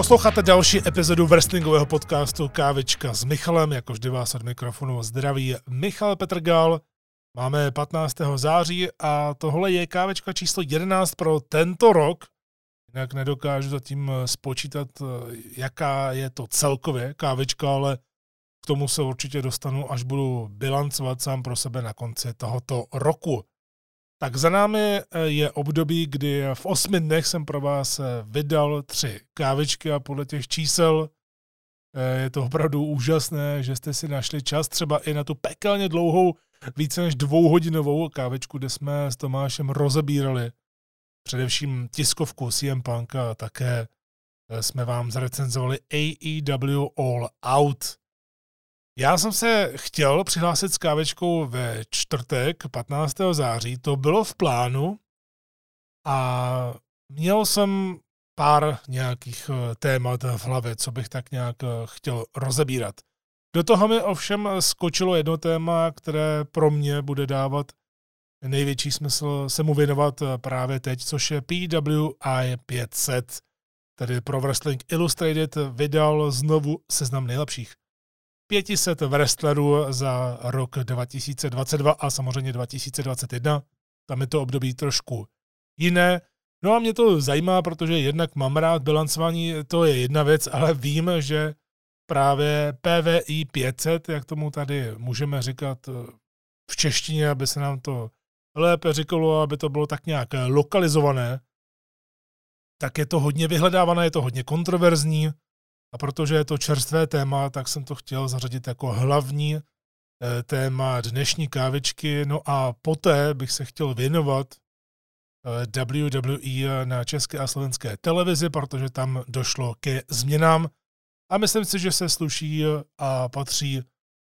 Posloucháte další epizodu wrestlingového podcastu Kávička s Michalem, jako vždy vás od mikrofonu zdraví Michal Petrgal. Máme 15. září a tohle je kávečka číslo 11 pro tento rok. Jinak nedokážu zatím spočítat, jaká je to celkově kávečka, ale k tomu se určitě dostanu, až budu bilancovat sám pro sebe na konci tohoto roku. Tak za námi eh, je období, kdy v osmi dnech jsem pro vás eh, vydal tři kávičky a podle těch čísel eh, je to opravdu úžasné, že jste si našli čas třeba i na tu pekelně dlouhou, více než dvouhodinovou kávičku, kde jsme s Tomášem rozebírali především tiskovku CM Punk a také jsme vám zrecenzovali AEW All Out. Já jsem se chtěl přihlásit s kávečkou ve čtvrtek 15. září, to bylo v plánu a měl jsem pár nějakých eh, témat v hlavě, co bych tak nějak eh, chtěl rozebírat. Do toho mi ovšem skočilo jedno téma, které pro mě bude dávat největší smysl se mu věnovat právě teď, což je PWI 500, tedy Pro Wrestling Illustrated vydal znovu seznam nejlepších 500 wrestlerů za rok 2022 a samozřejmě 2021. Tam je to období trošku jiné. No a mě to zajímá, protože jednak mám rád bilancování, to je jedna věc, ale vím, že právě PVI 500, jak tomu tady můžeme říkat v češtině, aby se nám to lépe říkalo, aby to bylo tak nějak lokalizované, tak je to hodně vyhledávané, je to hodně kontroverzní, a protože je to čerstvé téma, tak jsem to chtěl zařadit jako hlavní eh, téma dnešní kávičky. No a poté bych se chtěl věnovat eh, WWE na české a slovenské televizi, protože tam došlo ke změnám a myslím si, že se sluší a patří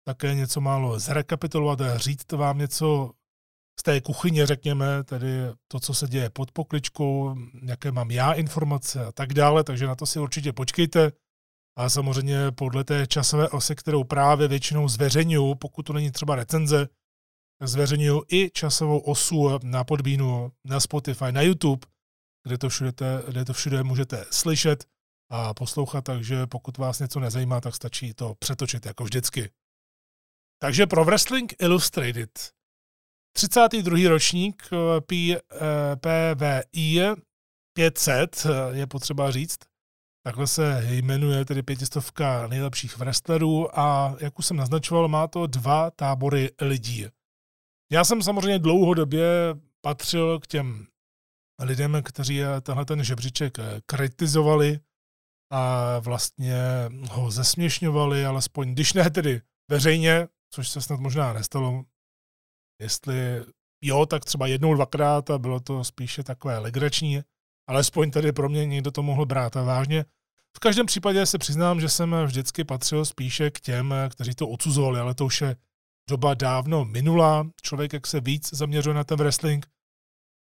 také něco málo zrekapitulovat a říct vám něco z té kuchyně, řekněme, tedy to, co se děje pod pokličkou, jaké mám já informace a tak dále, takže na to si určitě počkejte. A samozřejmě podle té časové osy, kterou právě většinou zveřejňuju, pokud to není třeba recenze, zveřejňuju i časovou osu na podbínu, na Spotify, na YouTube, kde to všude, kde to všude můžete slyšet a poslouchat, takže pokud vás něco nezajímá, tak stačí to přetočit jako vždycky. Takže pro Wrestling Illustrated 32. ročník PVI 500 je potřeba říct, Takhle se jmenuje tedy pětistovka nejlepších wrestlerů a jak už jsem naznačoval, má to dva tábory lidí. Já jsem samozřejmě dlouhodobě patřil k těm lidem, kteří tenhle ten žebříček kritizovali a vlastně ho zesměšňovali, alespoň když ne tedy veřejně, což se snad možná nestalo. Jestli jo, tak třeba jednou, dvakrát a bylo to spíše takové legrační, Alespoň tady pro mě někdo to mohl brát a vážně. V každém případě se přiznám, že jsem vždycky patřil spíše k těm, kteří to odsuzovali, ale to už je doba dávno minulá. Člověk, jak se víc zaměřuje na ten wrestling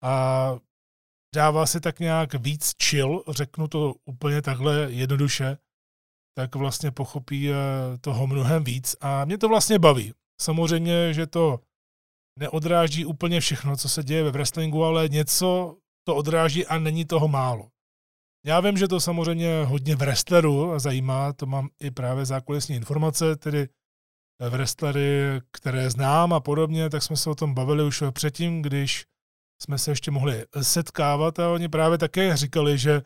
a dává si tak nějak víc chill, řeknu to úplně takhle jednoduše, tak vlastně pochopí eh, toho mnohem víc a mě to vlastně baví. Samozřejmě, že to neodráží úplně všechno, co se děje ve wrestlingu, ale něco to odráží a není toho málo. Já vím, že to samozřejmě hodně v wrestleru zajímá, to mám i právě zákulisní informace, tedy v wrestlery, které znám a podobně, tak jsme se o tom bavili už předtím, když jsme se ještě mohli setkávat a oni právě také říkali, že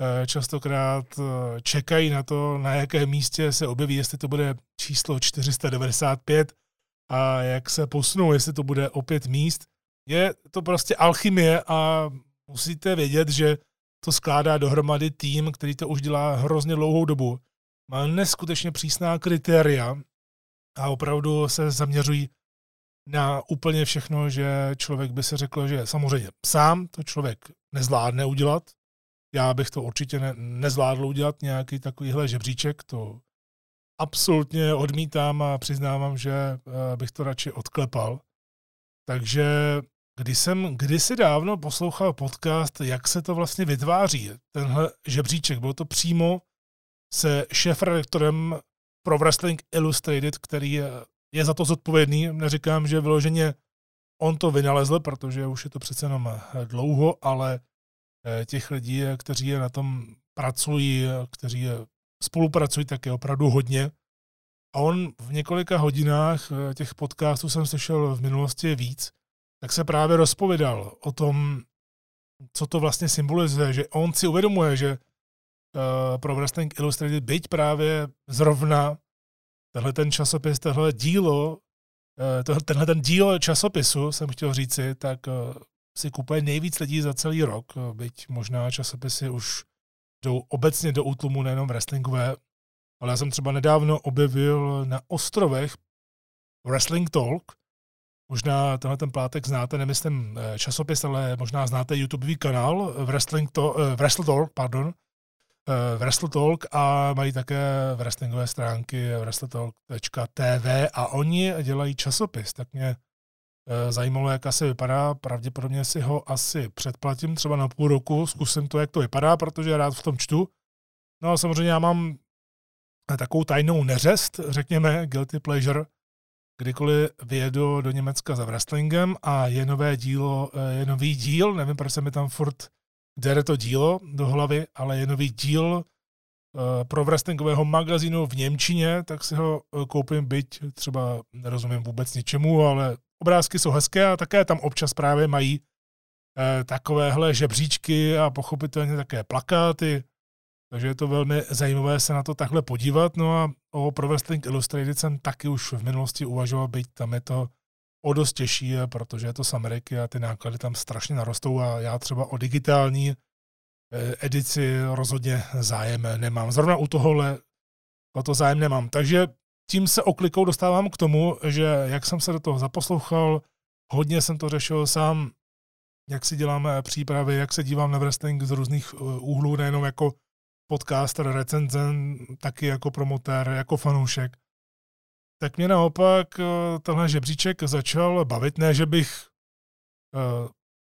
eh, častokrát eh, čekají na to, na jakém místě se objeví, jestli to bude číslo 495 a jak se posunou, jestli to bude opět míst. Je to prostě alchymie a musíte vědět, že to skládá dohromady tým, který to už dělá hrozně dlouhou dobu. Má neskutečně přísná kritéria a opravdu se zaměřují na úplně všechno, že člověk by se řekl, že samozřejmě sám to člověk nezvládne udělat. Já bych to určitě ne, nezvládl udělat, nějaký takovýhle žebříček, to absolutně odmítám a přiznávám, že eh, bych to radši odklepal. Takže když jsem kdysi dávno poslouchal podcast, jak se to vlastně vytváří, tenhle žebříček, bylo to přímo se šéf-redaktorem pro Wrestling Illustrated, který je, je za to zodpovědný. Neříkám, že vyloženě on to vynalezl, protože už je to přece jenom dlouho, ale eh, těch lidí, kteří na tom pracují, kteří spolupracují, tak je opravdu hodně. A on v několika hodinách eh, těch podcastů jsem slyšel v minulosti víc, tak se právě rozpovídal o tom, co to vlastně symbolizuje, že on si uvědomuje, že pro Wrestling Illustrated byť právě zrovna tenhle ten časopis, tohle dílo, uh, tenhle ten díl časopisu, jsem chtěl říci, tak uh, si kupuje nejvíc lidí za celý rok, byť možná časopisy už jdou obecně do útlumu nejenom wrestlingové, ale já jsem třeba nedávno objevil na ostrovech Wrestling Talk, Možná tenhle ten plátek znáte, nemyslím eh, časopis, ale možná znáte YouTubeový kanál Wrestling to, Wrestle Talk, pardon, uh, Wrestle Talk a mají také wrestlingové stránky wrestletalk.tv a oni dělají časopis, tak mě uh, zajímalo, jak asi vypadá, pravděpodobně si ho asi předplatím třeba na půl roku, zkusím to, jak to vypadá, protože rád v tom čtu. No a samozřejmě já mám takovou tajnou neřest, řekněme, guilty pleasure, kdykoliv vyjedu do Německa za wrestlingem a je nové dílo, eh, je nový díl, nevím, proč se mi tam furt dere to dílo do hlavy, ale je nový díl eh, pro wrestlingového magazínu v Němčině, tak si ho eh, koupím, byť třeba nerozumím vůbec ničemu, ale obrázky jsou hezké a také tam občas právě mají takovéhle žebříčky a pochopitelně také plakáty, takže je to velmi zajímavé se na to takhle podívat. No a o Pro Wrestling Illustrated jsem taky už v minulosti uvažoval, byť tam je to o dost těžší, protože je to z Ameriky a ty náklady tam strašně narostou a já třeba o digitální eh, edici rozhodně zájem nemám. Zrovna u tohohle o to zájem nemám. Takže tím se oklikou dostávám k tomu, že jak jsem se do toho zaposlouchal, hodně jsem to řešil sám, jak si děláme přípravy, jak se dívám na wrestling z různých eh, úhlů, nejenom jako podcaster, recenzen, taky jako promotér, jako fanoušek, tak mě naopak eh, tenhle žebříček začal bavit. Ne, že bych eh,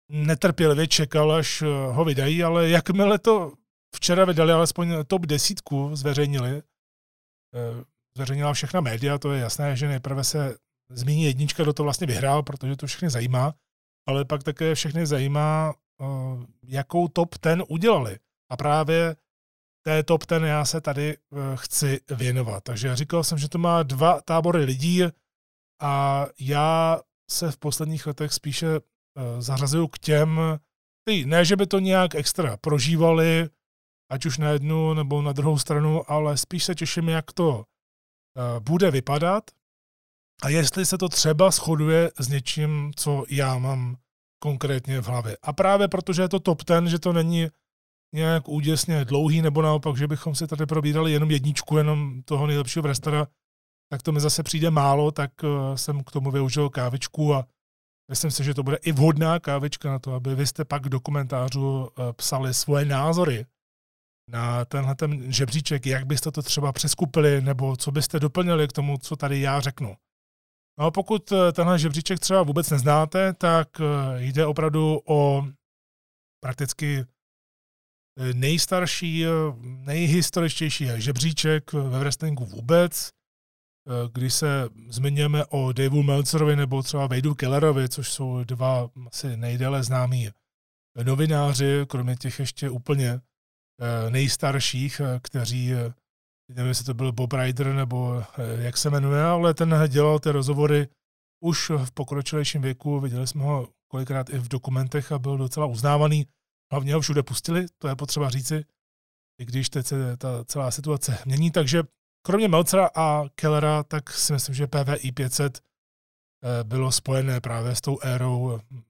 netrpělivě čekal, až eh, ho vydají, ale jakmile to včera vydali, alespoň top desítku zveřejnili, zveřejnila všechna média, to je jasné, že nejprve se zmíní jednička, kdo to vlastně vyhrál, protože to všechny zajímá, ale pak také všechny zajímá, jakou top ten udělali. A právě té top ten já se tady eh, chci věnovat. Takže říkal jsem, že to má dva tábory lidí a já se v posledních letech spíše eh, zařazuju k těm, ty, ne, že by to nějak extra prožívali, ať už na jednu nebo na druhou stranu, ale spíš se těším, jak to eh, bude vypadat a jestli se to třeba shoduje s něčím, co já mám konkrétně v hlavě. A právě protože je to top ten, že to není nějak úděsně dlouhý, nebo naopak, že bychom si tady probírali jenom jedničku, jenom toho nejlepšího wrestlera, tak to mi zase přijde málo, tak eh, jsem k tomu využil kávičku a myslím si, že to bude i vhodná kávička na to, aby vy jste pak do komentářů eh, psali svoje názory na tenhle ten žebříček, jak byste to třeba přeskupili, nebo co byste doplnili k tomu, co tady já řeknu. No a pokud eh, tenhle žebříček třeba vůbec neznáte, tak jde opravdu o prakticky nejstarší, eh, nejhistoričtější žebříček ve wrestlingu vůbec, eh, když se zmiňujeme o Daveu Meltzerovi nebo třeba Vejdu Kellerovi, což jsou dva asi nejdéle známí novináři, kromě těch ještě úplně nejstarších, kteří, nevím, jestli to byl Bob Ryder nebo jak se jmenuje, ale ten dělal ty rozhovory už v pokročilejším věku, viděli jsme ho kolikrát i v dokumentech a byl docela uznávaný hlavně ho všude pustili, to je potřeba říci, i když teď se ta celá situace mění. Takže kromě Melcera a Kellera, tak si myslím, že PVI 500 eh, bylo spojené právě s tou érou eh,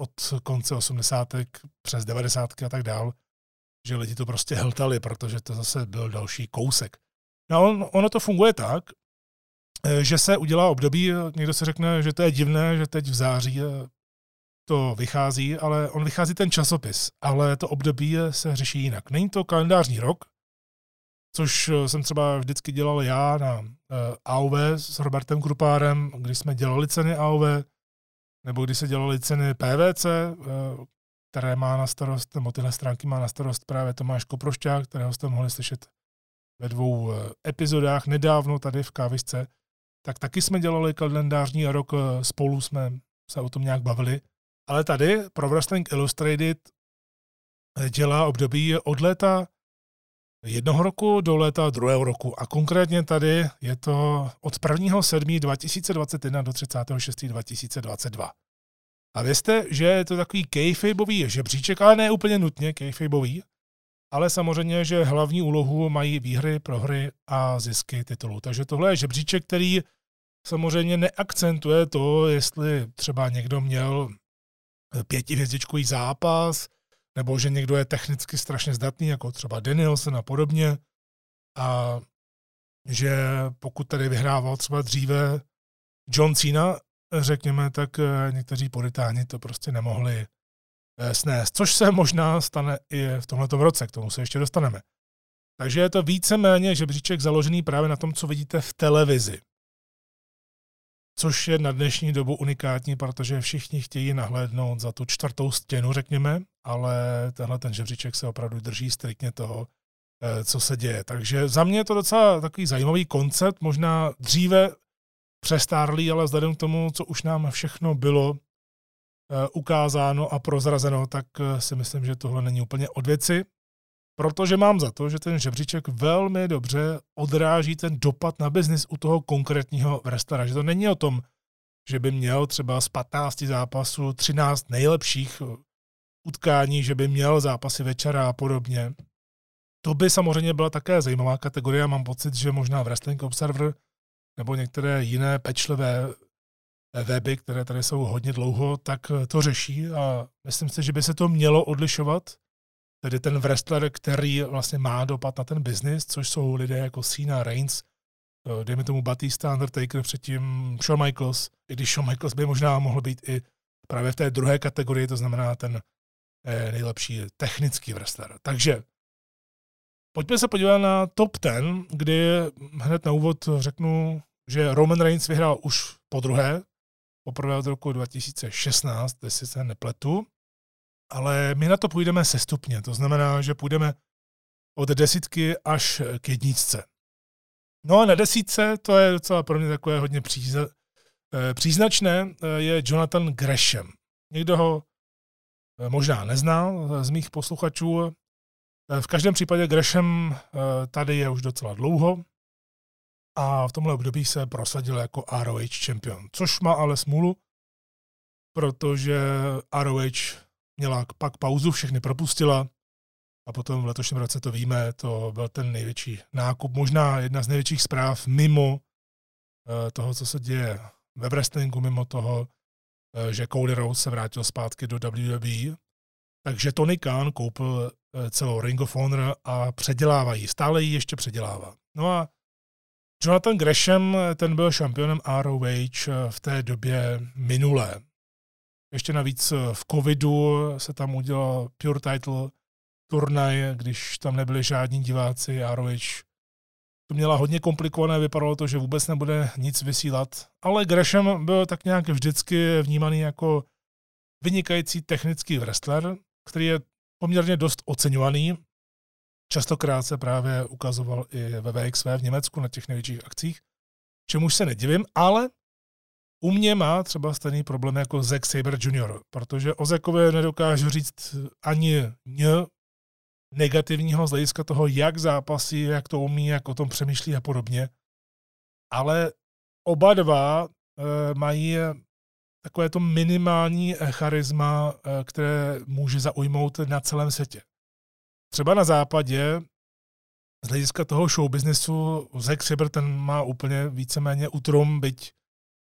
od konce 80. přes 90. a tak dál, že lidi to prostě heltali, protože to zase byl další kousek. No on, ono to funguje tak, eh, že se udělá období, někdo se řekne, že to je divné, že teď v září to vychází, ale on vychází ten časopis, ale to období se řeší jinak. Není to kalendářní rok, což eh, jsem třeba vždycky dělal já na eh, AOV s Robertem Krupárem, když jsme dělali ceny AOV, nebo kdy se dělaly ceny PVC, eh, které má na starost, nebo tyhle stránky má na starost právě Tomáš Koprošťák, kterého jste mohli slyšet ve dvou epizodách nedávno tady v Kávisce, tak taky jsme dělali kalendářní rok, spolu jsme se o tom nějak bavili. Ale tady pro Wrestling Illustrated dělá období od léta jednoho roku do léta druhého roku. A konkrétně tady je to od 1. 7. 2021 do 36. 2022. A vězte, že je to takový kayfabový žebříček, ale ne úplně nutně kayfabový, ale samozřejmě, že hlavní úlohu mají výhry, prohry a zisky titulů. Takže tohle je žebříček, který samozřejmě neakcentuje to, jestli třeba někdo měl pětihvězdičkový zápas, nebo že někdo je technicky strašně zdatný, jako třeba Danielson a podobně, a že pokud tady vyhrával třeba dříve John Cena, řekněme, tak eh, někteří puritáni to prostě nemohli eh, snést, což se možná stane i v tomto roce, k tomu se ještě dostaneme. Takže je to víceméně žebříček založený právě na tom, co vidíte v televizi. Což je na dnešní dobu unikátní, protože všichni chtějí nahlédnout za tu čtvrtou stěnu, řekněme, ale tenhle ten žebříček se opravdu drží striktně toho, eh, co se děje. Takže za mě je to docela takový zajímavý koncept, možná dříve přestárlý, ale vzhledem k tomu, co už nám všechno bylo eh, ukázáno a prozrazeno, tak eh, si myslím, že tohle není úplně od věci, protože mám za to, že ten žebříček velmi dobře odráží ten dopad na biznis u toho konkrétního wrestlera. Že to není o tom, že by měl třeba z 15 zápasů 13 nejlepších eh, utkání, že by měl zápasy večera a podobně. To by samozřejmě byla také zajímavá kategorie. Mám pocit, že možná Wrestling Observer nebo některé jiné pečlivé weby, které tady jsou hodně dlouho, tak to řeší a myslím si, že by se to mělo odlišovat. Tedy ten wrestler, který vlastně má dopad na ten biznis, což jsou lidé jako Cena, Reigns, eh, dejme tomu Batista, Undertaker, předtím Shawn Michaels, i když Shawn Michaels by možná mohl být i právě v té druhé kategorii, to znamená ten eh, nejlepší technický wrestler. Takže Pojďme se podívat na top 10, kdy hned na úvod řeknu, že Roman Reigns vyhrál už po druhé, poprvé od roku 2016, jestli se nepletu, ale my na to půjdeme sestupně, to znamená, že půjdeme od desítky až k jedničce. No a na desítce, to je docela pro mě takové hodně příze, eh, příznačné, eh, je Jonathan Gresham. Někdo ho eh, možná nezná z mých posluchačů, v každém případě Gresham tady je už docela dlouho a v tomhle období se prosadil jako ROH champion, což má ale smůlu, protože ROH měla pak pauzu, všechny propustila a potom v letošním roce to víme, to byl ten největší nákup, možná jedna z největších zpráv mimo eh, toho, co se děje ve wrestlingu, mimo toho, že Cody Rhodes se vrátil zpátky do WWE, takže Tony Khan koupil eh, celou Ring of Honor a předělávají. Stále ji ještě předělává. No a Jonathan Gresham, eh, ten byl šampionem ROH eh, v té době minulé. Ještě navíc v covidu se tam udělal Pure Title turnaj, když tam nebyli žádní diváci ROH. To měla hodně komplikované, vypadalo to, že vůbec nebude nic vysílat. Ale Gresham byl tak nějak vždycky vnímaný jako vynikající technický wrestler, který je poměrně dost oceňovaný. Častokrát se právě ukazoval i ve VXV v Německu na těch největších akcích, čemuž se nedivím, ale u mě má třeba stejný problém jako Zack Saber Jr., protože o Zackově nedokážu říct ani ně negativního z hlediska toho, jak zápasí, jak to umí, jak o tom přemýšlí a podobně. Ale oba dva e, mají takové to minimální eh, charisma, eh, které může zaujmout na celém světě. Třeba na západě, z hlediska toho show businessu, Zack Saber ten má úplně víceméně utrum, byť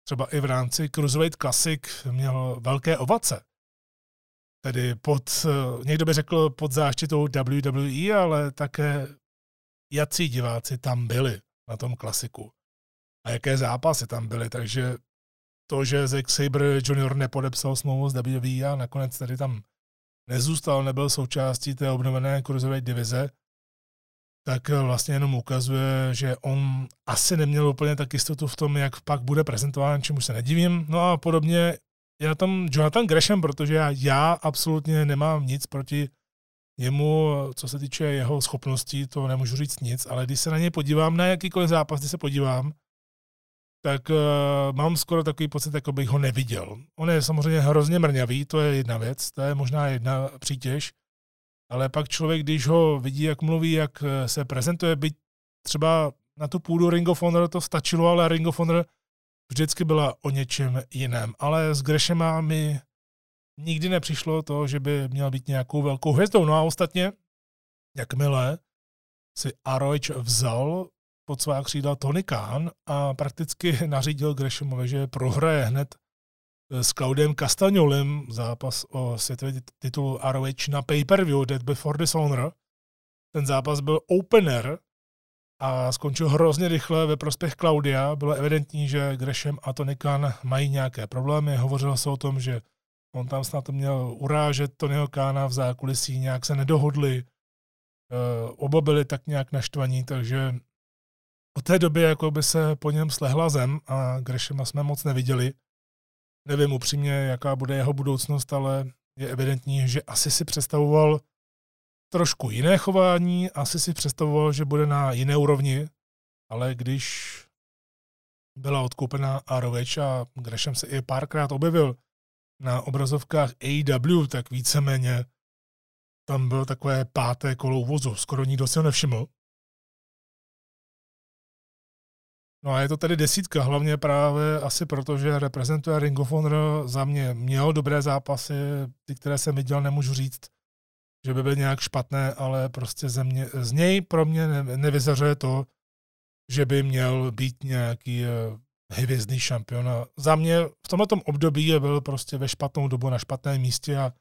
třeba i v rámci Cruiserweight Classic měl velké ovace. Tedy pod, eh, někdo by řekl pod záštitou WWE, ale také jací diváci tam byli na tom klasiku. A jaké zápasy tam byly, takže to, že Zack Sabre Jr. nepodepsal smlouvu s WWE a nakonec tady tam nezůstal, nebyl součástí té obnovené kurzové divize, tak vlastně jenom ukazuje, že on asi neměl úplně tak jistotu v tom, jak pak bude prezentován, čemu se nedivím. No a podobně je na tom Jonathan Gresham, protože já, já absolutně nemám nic proti němu, co se týče jeho schopností, to nemůžu říct nic, ale když se na něj podívám, na jakýkoliv zápas, když se podívám, tak uh, mám skoro takový pocit, jako bych ho neviděl. On je samozřejmě hrozně mrňavý, to je jedna věc, to je možná jedna přítěž, ale pak člověk, když ho vidí, jak mluví, jak eh, se prezentuje, byť třeba na tu půdu Ring of Honor to stačilo, ale Ring of Honor vždycky byla o něčem jiném. Ale s Grešema mi nikdy nepřišlo to, že by měl být nějakou velkou hvězdou. No a ostatně, jakmile si Aroič vzal pod svá křídla Tony Khan a prakticky nařídil Greshamovi, že prohraje hned s Claudem Castagnolem zápas o světový titul ROH na pay-per-view Dead Before Dishonor. Ten zápas byl opener a skončil hrozně rychle ve prospěch Claudia. Bylo evidentní, že Gresham a Tony Khan mají nějaké problémy. Hovořilo se o tom, že on tam snad měl urážet Tonyho Kána v zákulisí, nějak se nedohodli. E, oba byli tak nějak naštvaní, takže od té doby jako by se po něm slehla zem a Greshama jsme moc neviděli. Nevím upřímně, jaká bude jeho budoucnost, ale je evidentní, že asi si představoval trošku jiné chování, asi si představoval, že bude na jiné úrovni, ale když byla odkoupená Aroveč a Gresham se i párkrát objevil na obrazovkách AEW, tak víceméně tam bylo takové páté kolo uvozu. Skoro nikdo si ho nevšiml. No a je to tedy desítka, hlavně právě asi proto, že reprezentuje Ring of Honor za mě měl dobré zápasy, ty, které jsem viděl, nemůžu říct, že by byly nějak špatné, ale prostě ze mě, z něj pro mě ne, nevyzařuje to, že by měl být nějaký eh, hvězdný šampion. A za mě v tomto období je byl prostě ve špatnou dobu na špatném místě a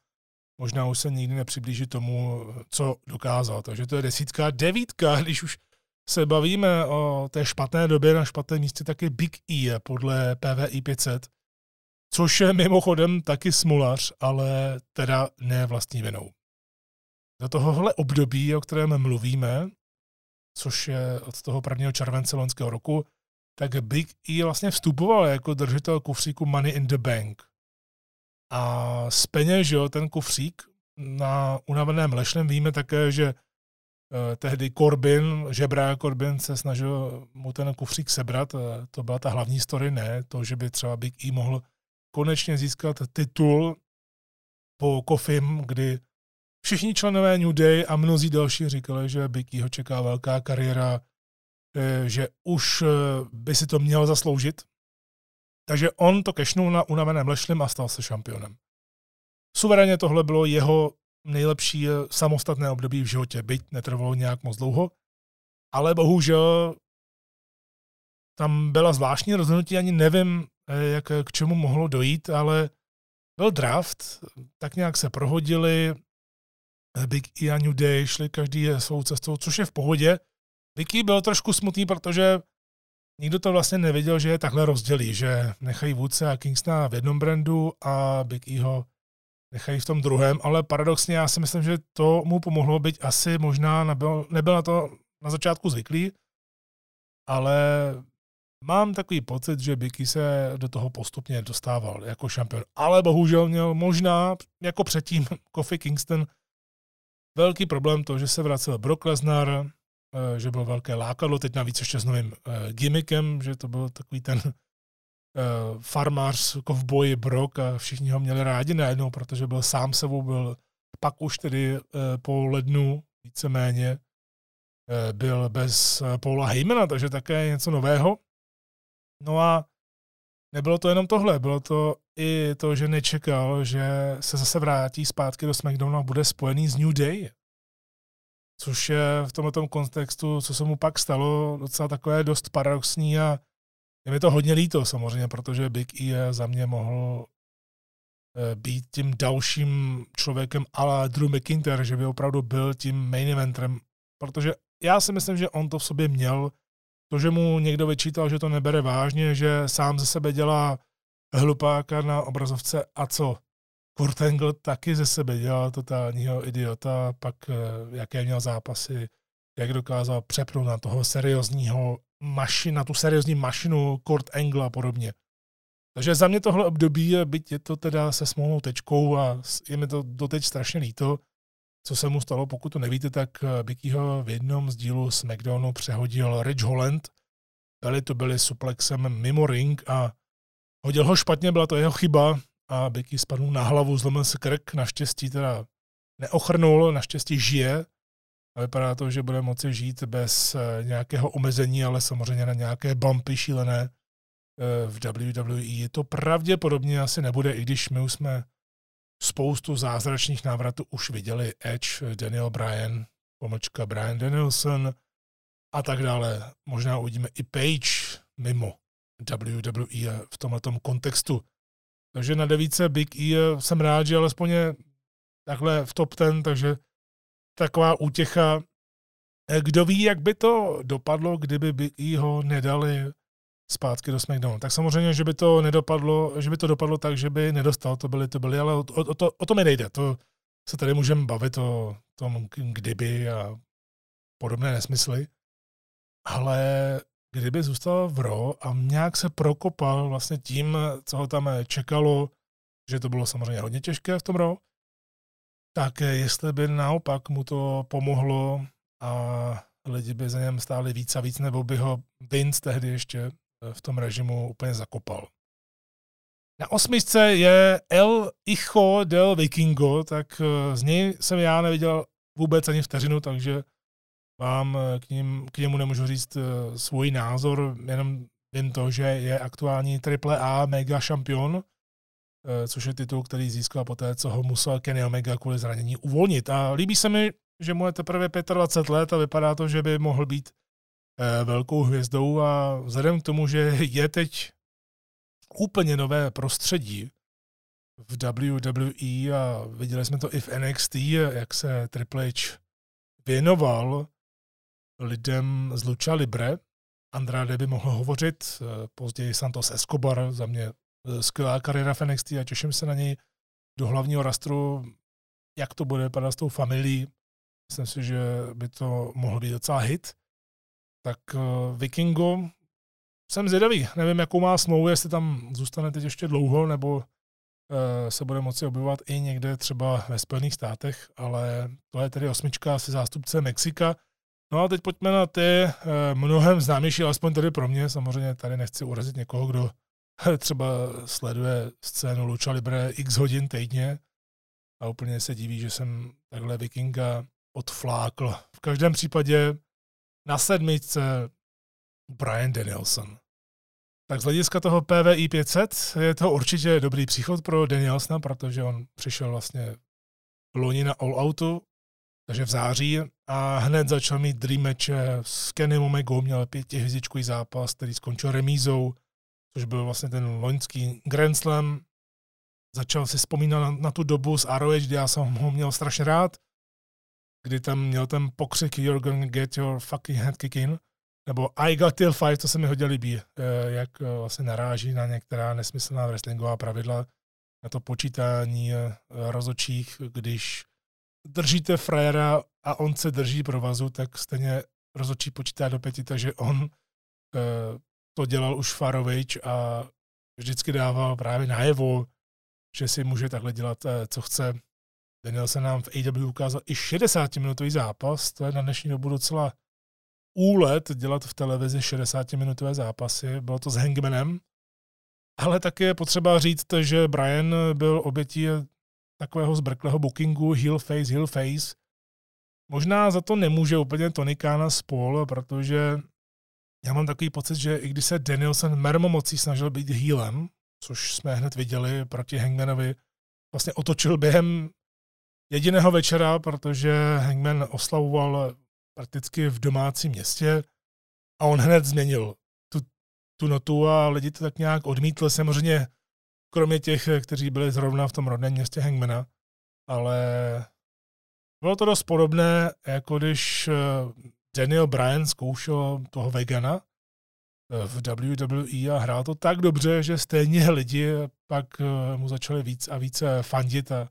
možná už se nikdy nepřiblíží tomu, co dokázal. Takže to je desítka. Devítka, když už se bavíme o té špatné době na špatném místě, tak je Big E podle PVI 500, což je mimochodem taky smulař, ale teda ne vlastní vinou. Do tohohle období, o kterém mluvíme, což je od toho 1. července loňského roku, tak Big E vlastně vstupoval jako držitel kufříku Money in the Bank. A z peněz, jo, ten kufřík na unaveném lešnem víme také, že tehdy Corbin, žebrá Corbin se snažil mu ten kufřík sebrat, eh, to byla ta hlavní story, ne to, že by třeba Big E mohl konečně získat titul po Kofim, kdy všichni členové New Day a mnozí další říkali, že Big E ho čeká velká kariéra, eh, že už by si to měl zasloužit. Takže on to kešnul na unaveném lešlim a stal se šampionem. Suverénně tohle bylo jeho nejlepší samostatné období v životě, byť netrvalo nějak moc dlouho, ale bohužel tam byla zvláštní rozhodnutí, ani nevím, eh, jak k čemu mohlo dojít, ale byl draft, tak nějak se prohodili, Big E a New Day šli každý svou cestou, což je v pohodě. Big E byl trošku smutný, protože nikdo to vlastně nevěděl, že je takhle rozdělí, že nechají vůdce a Kingstona v jednom brandu a Big E ho nechají v tom druhém, ale paradoxně já si myslím, že to mu pomohlo, byť asi možná nebyl, nebyl na to na začátku zvyklý, ale mám takový pocit, že Biky se do toho postupně dostával jako šampion. Ale bohužel měl možná, jako předtím Kofi Kingston, velký problém to, že se vracel Brock Lesnar, eh, že byl velké lákadlo, teď navíc ještě s novým eh, gimmickem, že to byl takový ten farmář, kovboj, brok a všichni ho měli rádi najednou, protože byl sám sebou, byl pak už tedy uh, po lednu víceméně uh, byl bez Paula Heymana, takže také něco nového. No a nebylo to jenom tohle, bylo to i to, že nečekal, že se zase vrátí zpátky do SmackDownu a bude spojený s New Day. Což je v tomto kontextu, co se mu pak stalo, docela takové dost paradoxní a je mi to hodně líto samozřejmě, protože Big E za mě mohl eh, být tím dalším člověkem ale Drew McIntyre, že by opravdu byl tím main eventrem, protože já si myslím, že on to v sobě měl, to, že mu někdo vyčítal, že to nebere vážně, že sám ze sebe dělá hlupáka na obrazovce a co? Kurt Angle taky ze sebe dělal totálního idiota, pak eh, jaké měl zápasy, jak dokázal přepnout na toho seriózního mašina, tu seriózní mašinu Kurt Angle a podobně. Takže za mě tohle období, byť je to teda se smolnou tečkou a je mi to doteď strašně líto, co se mu stalo, pokud to nevíte, tak Bickyho v jednom z dílů SmackDownu přehodil Rich Holland. Dali to byli suplexem mimo ring a hodil ho špatně, byla to jeho chyba a Bicky spadl na hlavu, zlomil se krk, naštěstí teda neochrnul, naštěstí žije a vypadá to, že bude moci žít bez eh, nějakého omezení, ale samozřejmě na nějaké bumpy šílené eh, v WWE. To pravděpodobně asi nebude, i když my už jsme spoustu zázračných návratů už viděli. Edge, Daniel Bryan, pomlčka Brian Danielson a tak dále. Možná uvidíme i Page mimo WWE v tomto kontextu. Takže na devíce Big E jsem rád, že alespoň je takhle v top ten, takže taková útěcha. Eh, kdo ví, jak by to dopadlo, kdyby Big E ho nedali zpátky do SmackDownu. Tak samozřejmě, že by to nedopadlo, že by to dopadlo tak, že by nedostal, to byly, to byly, ale o, o, to, o to mi nejde. To se tady můžeme bavit o tom, kdyby a podobné nesmysly. Ale kdyby zůstal v RO a nějak se prokopal vlastně tím, co ho tam čekalo, že to bylo samozřejmě hodně těžké v tom RO, tak jestli by naopak mu to pomohlo a lidi by za něm stáli víc a víc, nebo by ho Vince tehdy ještě v tom režimu úplně zakopal. Na osmičce je El Hijo del Vikingo, tak eh, z něj jsem já neviděl vůbec ani vteřinu, takže vám eh, k, ním, k němu nemůžu říct svůj názor, jenom jen to, že je aktuální AAA mega šampion, což je titul, který získal poté, co ho musel Kenny Omega kvůli zranění uvolnit. A líbí se mi, že mu je teprve 25 let a vypadá to, že by mohl být uh, velkou hvězdou a vzhledem k tomu, že je teď úplně nové prostředí v WWE a viděli jsme to i v NXT, jak se Triple H věnoval lidem z Lucha Libre. Andrade by mohl hovořit, eh, později Santos Escobar, za mě eh, skvělá kariéra v NXT a těším se na něj do hlavního rastru, jak to bude vypadat s tou familií. Myslím si, že by to mohl být docela hit. Tak uh, Vikingo, jsem zvědavý. Nevím, jakou má smlouvu, jestli tam zůstane teď ještě dlouho, nebo uh, se bude moci objevovat i někde třeba ve Spojených státech, ale to je tedy osmička asi zástupce Mexika. No a teď pojďme na ty eh, mnohem známější, alespoň tady pro mě, samozřejmě tady nechci urazit někoho, kdo třeba sleduje scénu Lucha Libre x hodin týdně a úplně se diví, že jsem takhle vikinga odflákl. V každém případě na sedmičce Brian Danielson. Tak z hlediska toho PVI 500 je to určitě dobrý příchod pro Danielsona, protože on přišel vlastně loni na All Outu, takže v září a hned začal mít dream match s Kenny Omegou, měl pětihvězdičkový zápas, který skončil remízou, což byl vlastně ten loňský Grand Slam. Začal si vzpomínat na, na tu dobu s ROH, kdy já jsem ho měl strašně rád, kdy tam měl ten pokřik You're gonna get your fucking head kick in, nebo I got till five, to se mi hodně líbí, eh, jak eh, vlastně naráží na některá nesmyslná wrestlingová pravidla, na to počítání eh, rozočích, když držíte frajera a on se drží provazu, tak stejně rozhodčí počítá do pěti, takže on to dělal už Farovič a vždycky dával právě najevo, že si může takhle dělat, eh, co chce. Daniel se nám v AW ukázal i 60-minutový zápas, to je na dnešní dobu docela úlet dělat v televizi 60-minutové zápasy. Bylo to s Hangmanem, ale taky je potřeba říct, že Brian byl obětí takového zbrklého bookingu heel face, heel face. Možná za to nemůže úplně Tony Khan spol, protože já mám takový pocit, že i když se Danielson mermomocí snažil být healem, což jsme hned viděli proti Hangmanovi, vlastně otočil během jediného večera, protože Hangman oslavoval prakticky v domácím městě a on hned změnil tu, tu notu a lidi to tak nějak odmítli. Samozřejmě kromě těch, kteří byli zrovna v tom rodném městě Hangmana, ale bylo to dost podobné, jako když eh, Daniel Bryan zkoušel toho vegana eh, v WWE a hrál to tak dobře, že stejně lidi pak eh, mu začali víc a více fandit a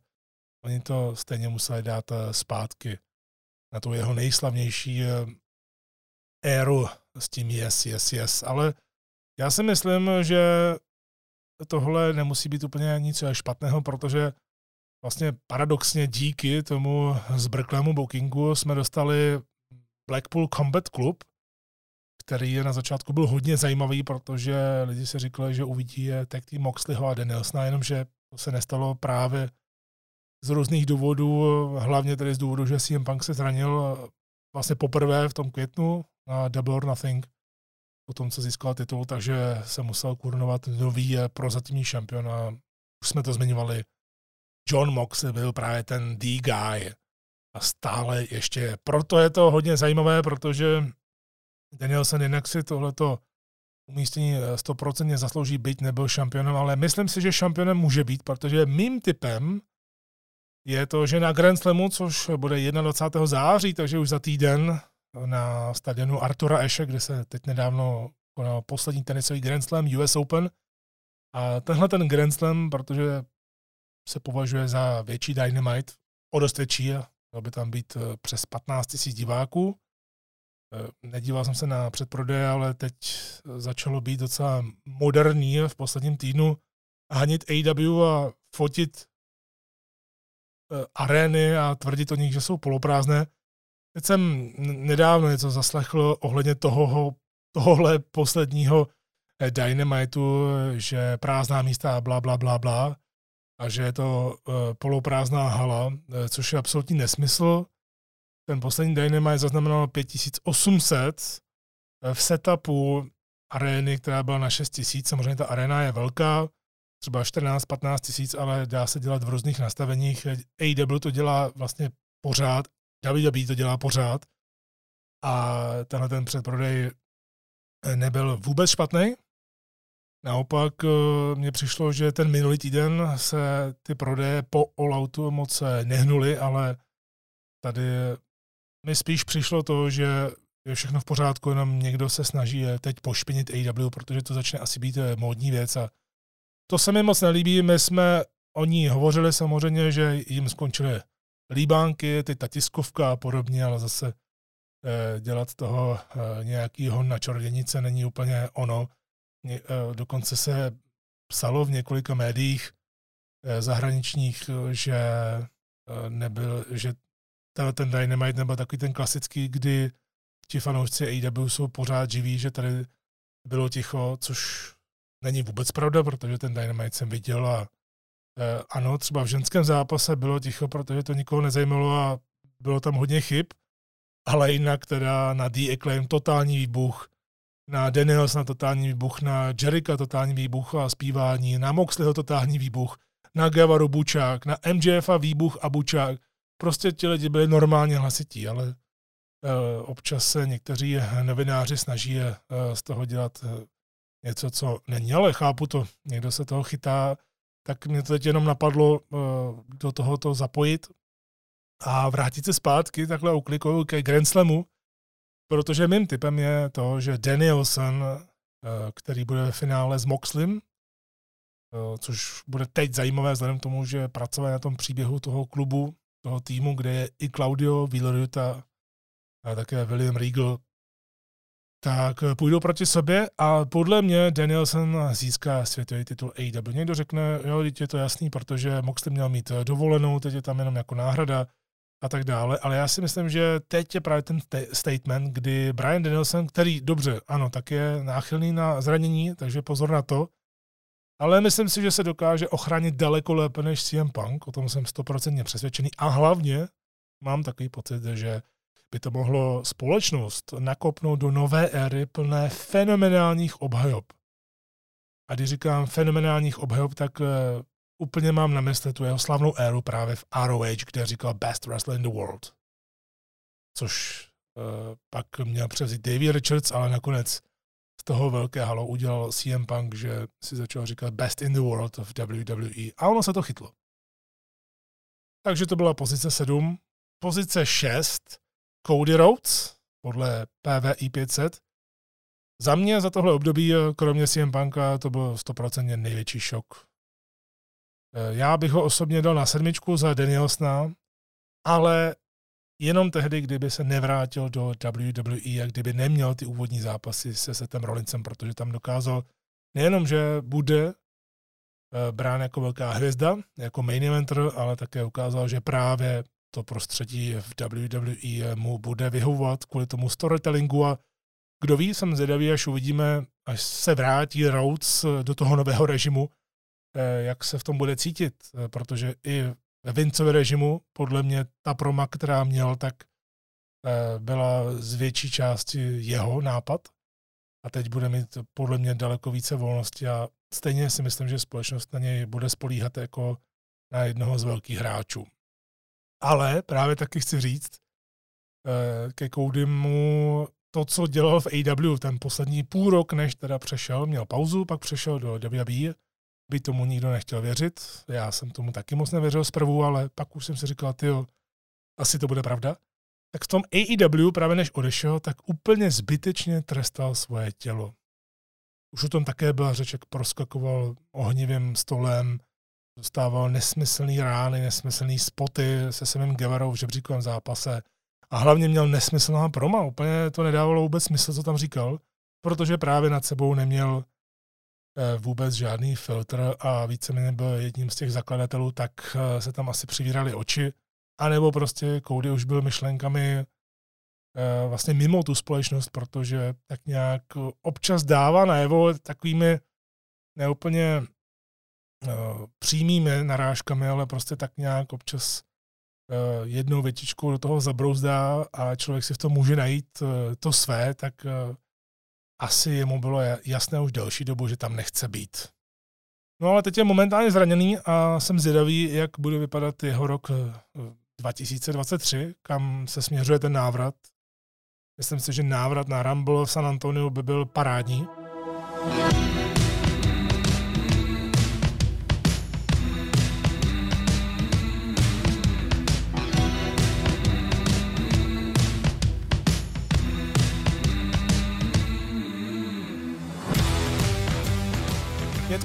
oni to stejně museli dát zpátky na tu jeho nejslavnější éru s tím yes, yes, yes. Ale já si myslím, že tohle nemusí být úplně nic špatného, protože vlastně paradoxně díky tomu zbrklému bookingu jsme dostali Blackpool Combat Club, který na začátku byl hodně zajímavý, protože lidi si říkali, že uvidí tag team Moxleyho a Danielsona, jenomže to se nestalo právě z různých důvodů, hlavně tedy z důvodu, že CM Punk se zranil vlastně poprvé v tom květnu na Double or Nothing, po tom, co získal titul, takže se musel kurnovat nový prozatímní šampion a už jsme to zmiňovali. John Moxley byl právě ten D guy a stále ještě. Proto je to hodně zajímavé, protože Danielson jinak si tohleto umístění 100% zaslouží být, nebyl šampionem, ale myslím si, že šampionem může být, protože mým typem je to, že na Grand Slamu, což bude 21. září, takže už za týden na stadionu Artura Ashe, kde se teď nedávno konal poslední tenisový Grand Slam US Open. A tenhle ten Grand Slam, protože se považuje za větší Dynamite, o dost větší, mělo by tam být eh, přes 15 000 diváků. Eh, nedíval jsem se na předprodeje, ale teď začalo být docela moderní v posledním týdnu hanit AW a fotit eh, arény a tvrdit o nich, že jsou poloprázdné. Teď jsem nedávno něco zaslechl ohledně toho, tohohle posledního eh, Dynamitu, že prázdná místa a bla, bla, bla, bla, a že je to uh, poloprázdná hala, uh, což je absolutní nesmysl. Ten poslední Dynamite zaznamenal 5800 v setupu arény, která byla na 6000. Samozřejmě ta arena je velká, třeba 14-15 tisíc, ale dá se dělat v různých nastaveních. AEW to dělá vlastně pořád, WWE to dělá pořád a tenhle ten předprodej nebyl vůbec špatný. Naopak eh, mně přišlo, že ten minulý týden se ty prodeje po all moc nehnuly, ale tady mi spíš přišlo to, že je všechno v pořádku, jenom někdo se snaží teď pošpinit AW, protože to začne asi být eh, módní věc a to se mi moc nelíbí. My jsme o ní hovořili samozřejmě, že jim skončily líbánky, ty ta tiskovka a podobně, ale zase eh, dělat toho eh, nějakýho na čarodějnice není úplně ono. Eh, dokonce se psalo v několika médiích zahraničních, že nebyl, že ten Dynamite nebyl takový ten klasický, kdy ti fanoušci AEW jsou pořád živí, že tady bylo ticho, což není vůbec pravda, protože ten Dynamite jsem viděl a Eh, ano, třeba v ženském zápase bylo ticho, protože to nikoho nezajímalo a bylo tam hodně chyb, ale jinak teda na The Acclaim totální výbuch, na Daniels na totální výbuch, na Jerika totální výbuch a zpívání, na Moxleyho totální výbuch, na Gavaru bučák, na MJF a výbuch a bučák. Prostě ti lidi byli normálně hlasití, ale uh, občas se někteří novináři snaží uh, z toho dělat uh, něco, co není, ale chápu to. Někdo se toho chytá tak mě to teď jenom napadlo uh, do tohoto zapojit a vrátit se zpátky takhle uklikuju ke Grand Slamu, protože mým typem je to, že Danielson, uh, který bude ve finále s Moxlim, uh, což bude teď zajímavé vzhledem k tomu, že pracoval na tom příběhu toho klubu, toho týmu, kde je i Claudio Villaruta a také William Regal, tak eh, půjdou proti sobě a podle mě Danielson získá světový titul AEW. Někdo řekne, jo, teď je to jasný, protože Moxley měl mít eh, dovolenou, teď je tam jenom jako náhrada a tak dále, ale já si myslím, že teď je právě ten statement, kdy Brian Danielson, který dobře, ano, tak je náchylný na zranění, takže pozor na to, ale myslím si, že se dokáže ochránit daleko lépe než CM Punk, o tom jsem stoprocentně přesvědčený a hlavně mám takový pocit, že by to mohlo společnost nakopnout do nové éry plné fenomenálních obhajob. A když říkám fenomenálních obhajob, tak uh, úplně mám na mysli tu jeho slavnou éru právě v ROH, kde říkal best wrestler in the world. Což uh, pak měl převzít Davey Richards, ale nakonec z toho velké halo udělal CM Punk, že si začal říkat best in the world of WWE a ono se to chytlo. Takže to byla pozice 7. Pozice 6 Cody Rhodes podle PVI 500. Za mě za tohle období, eh, kromě CM Punka, to byl 100% největší šok. Eh, já bych ho osobně dal na sedmičku za Danielsna, ale jenom tehdy, kdyby se nevrátil do WWE a kdyby neměl ty úvodní zápasy se Setem Rollinsem, protože tam dokázal nejenom, že bude eh, brán jako velká hvězda, jako main eventer, ale také ukázal, že právě to prostředí v WWE mu bude vyhovovat kvůli tomu storytellingu. A kdo ví, jsem zvědavý, až uvidíme, až se vrátí Rhodes do toho nového režimu, eh, jak se v tom bude cítit, eh, protože i ve Vincově režimu, podle mě ta proma, která měl, tak eh, byla z větší části jeho nápad a teď bude mít podle mě daleko více volnosti a stejně si myslím, že společnost na něj bude spolíhat jako na jednoho z velkých hráčů. Ale právě taky chci říct, ke Codymu to, co dělal v AW ten poslední půl rok, než teda přešel, měl pauzu, pak přešel do WWE, by tomu nikdo nechtěl věřit. Já jsem tomu taky moc nevěřil zprvu, ale pak už jsem si říkal, ty asi to bude pravda. Tak v tom AEW právě než odešel, tak úplně zbytečně trestal svoje tělo. Už o tom také byla řeč, jak proskakoval ohnivým stolem, dostával nesmyslný rány, nesmyslný spoty se Samem Guevarou v žebříkovém zápase, a hlavně měl nesmyslná proma. Úplně to nedávalo vůbec smysl, co tam říkal, protože právě nad sebou neměl vůbec žádný filtr a víceméně byl jedním z těch zakladatelů, tak eh, se tam asi přivírali oči. A nebo prostě Cody už byl myšlenkami eh, vlastně mimo tu společnost, protože tak nějak občas dává najevo takovými neúplně přímými narážkami, ale prostě tak nějak občas Eh, jednou větičkou do toho zabrouzdá a člověk si v tom může najít eh, to své, tak eh, asi jemu bylo jasné už delší dobu, že tam nechce být. No ale teď je momentálně zraněný a jsem zvědavý, jak bude vypadat jeho rok 2023, kam se směřuje ten návrat. Myslím si, že návrat na Rumble v San Antonio by byl parádní.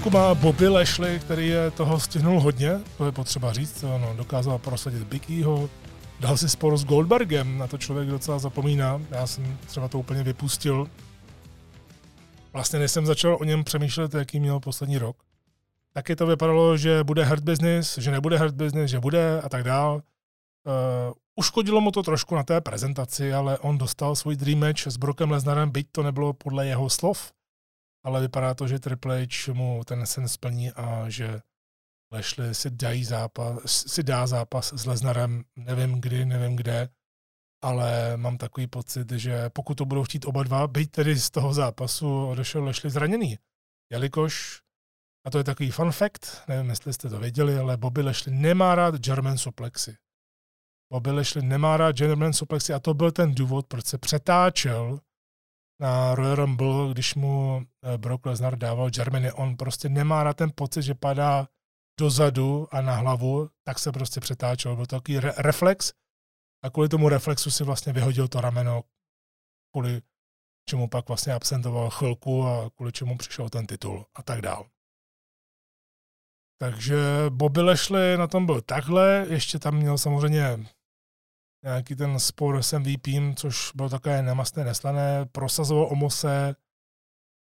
Pětku má Bobby Lashley, který je toho stihnul hodně, to je potřeba říct. Ano, dokázal prosadit Biggieho, dal si spolu s Goldbergem, na to člověk docela zapomíná. Já jsem třeba to úplně vypustil. Vlastně než jsem začal o něm přemýšlet, jaký měl poslední rok. Taky to vypadalo, že bude hard business, že nebude hard business, že bude a tak dál. Uh, uškodilo mu to trošku na té prezentaci, ale on dostal svůj dream match s Brookem Lesnarem, byť to nebylo podle jeho slov ale vypadá to, že Triple H mu ten sen splní a že Lashley si, dají zápas, si dá zápas s Lesnarem, nevím kdy, nevím kde, ale mám takový pocit, že pokud to budou chtít oba dva, byť tedy z toho zápasu odešel Lashley zraněný, jelikož, a to je takový fun fact, nevím, jestli jste to věděli, ale Bobby Lashley nemá rád German suplexy. Bobby Lashley nemá rád German suplexy a to byl ten důvod, proč se přetáčel na Royal Rumble, když mu eh, Brock Lesnar dával Germany, on prostě nemá na ten pocit, že padá dozadu a na hlavu, tak se prostě přetáčel. Byl to takový re- reflex a kvůli tomu reflexu si vlastně vyhodil to rameno, kvůli čemu pak vlastně absentoval chvilku a kvůli čemu přišel ten titul a tak dál. Takže Bobby Lashley na tom byl takhle, ještě tam měl samozřejmě nějaký ten spor s MVPem, což bylo takové nemastné, neslané, prosazoval Omose,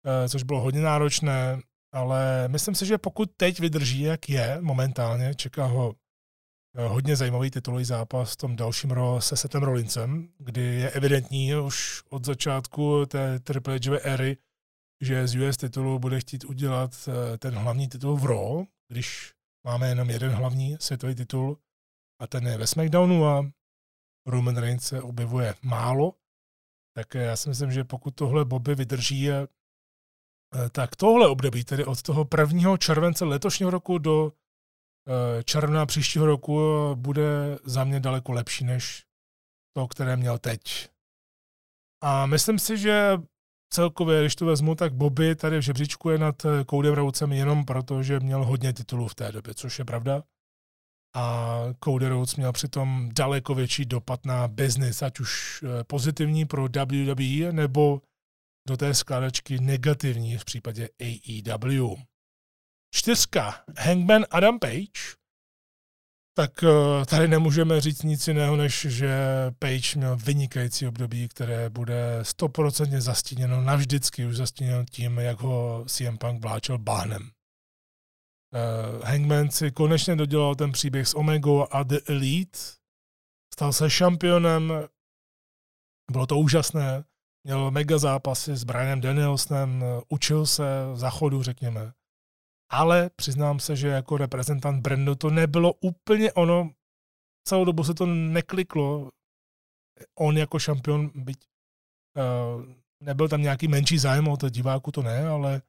eh, což bylo hodně náročné, ale myslím si, že pokud teď vydrží, jak je momentálně, čeká ho eh, hodně zajímavý titulový zápas v tom dalším ro se Setem Rollincem, kdy je evidentní už od začátku té Triple H éry, že z US titulu bude chtít udělat eh, ten hlavní titul v Raw, když máme jenom jeden hlavní světový titul a ten je ve SmackDownu a Roman Reigns se objevuje málo, tak já si myslím, že pokud tohle Bobby vydrží, eh, tak tohle období, tedy od toho 1. července letošního roku do eh, června příštího roku, bude za mě daleko lepší než to, které měl teď. A myslím si, že celkově, když to vezmu, tak Bobby tady v žebříčku je nad eh, Codem Rhodesem jenom proto, že měl hodně titulů v té době, což je pravda a Cody Rhodes měl přitom daleko větší dopad na business, ať už eh, pozitivní pro WWE nebo do té skládačky negativní v případě AEW. Čtyřka. Hangman Adam Page. Tak eh, tady nemůžeme říct nic jiného, než že Page měl vynikající období, které bude stoprocentně zastíněno, navždycky už zastíněno tím, jak ho CM Punk vláčel bahnem. Uh, Hangman si konečně dodělal ten příběh s Omega a The Elite. Stal se šampionem. Bylo to úžasné. Měl mega zápasy s Brianem Danielsonem, učil se zachodu, řekněme. Ale přiznám se, že jako reprezentant brandu to nebylo úplně ono. Celou dobu se to nekliklo. On jako šampion, byť uh, nebyl tam nějaký menší zájem od diváku, to ne, ale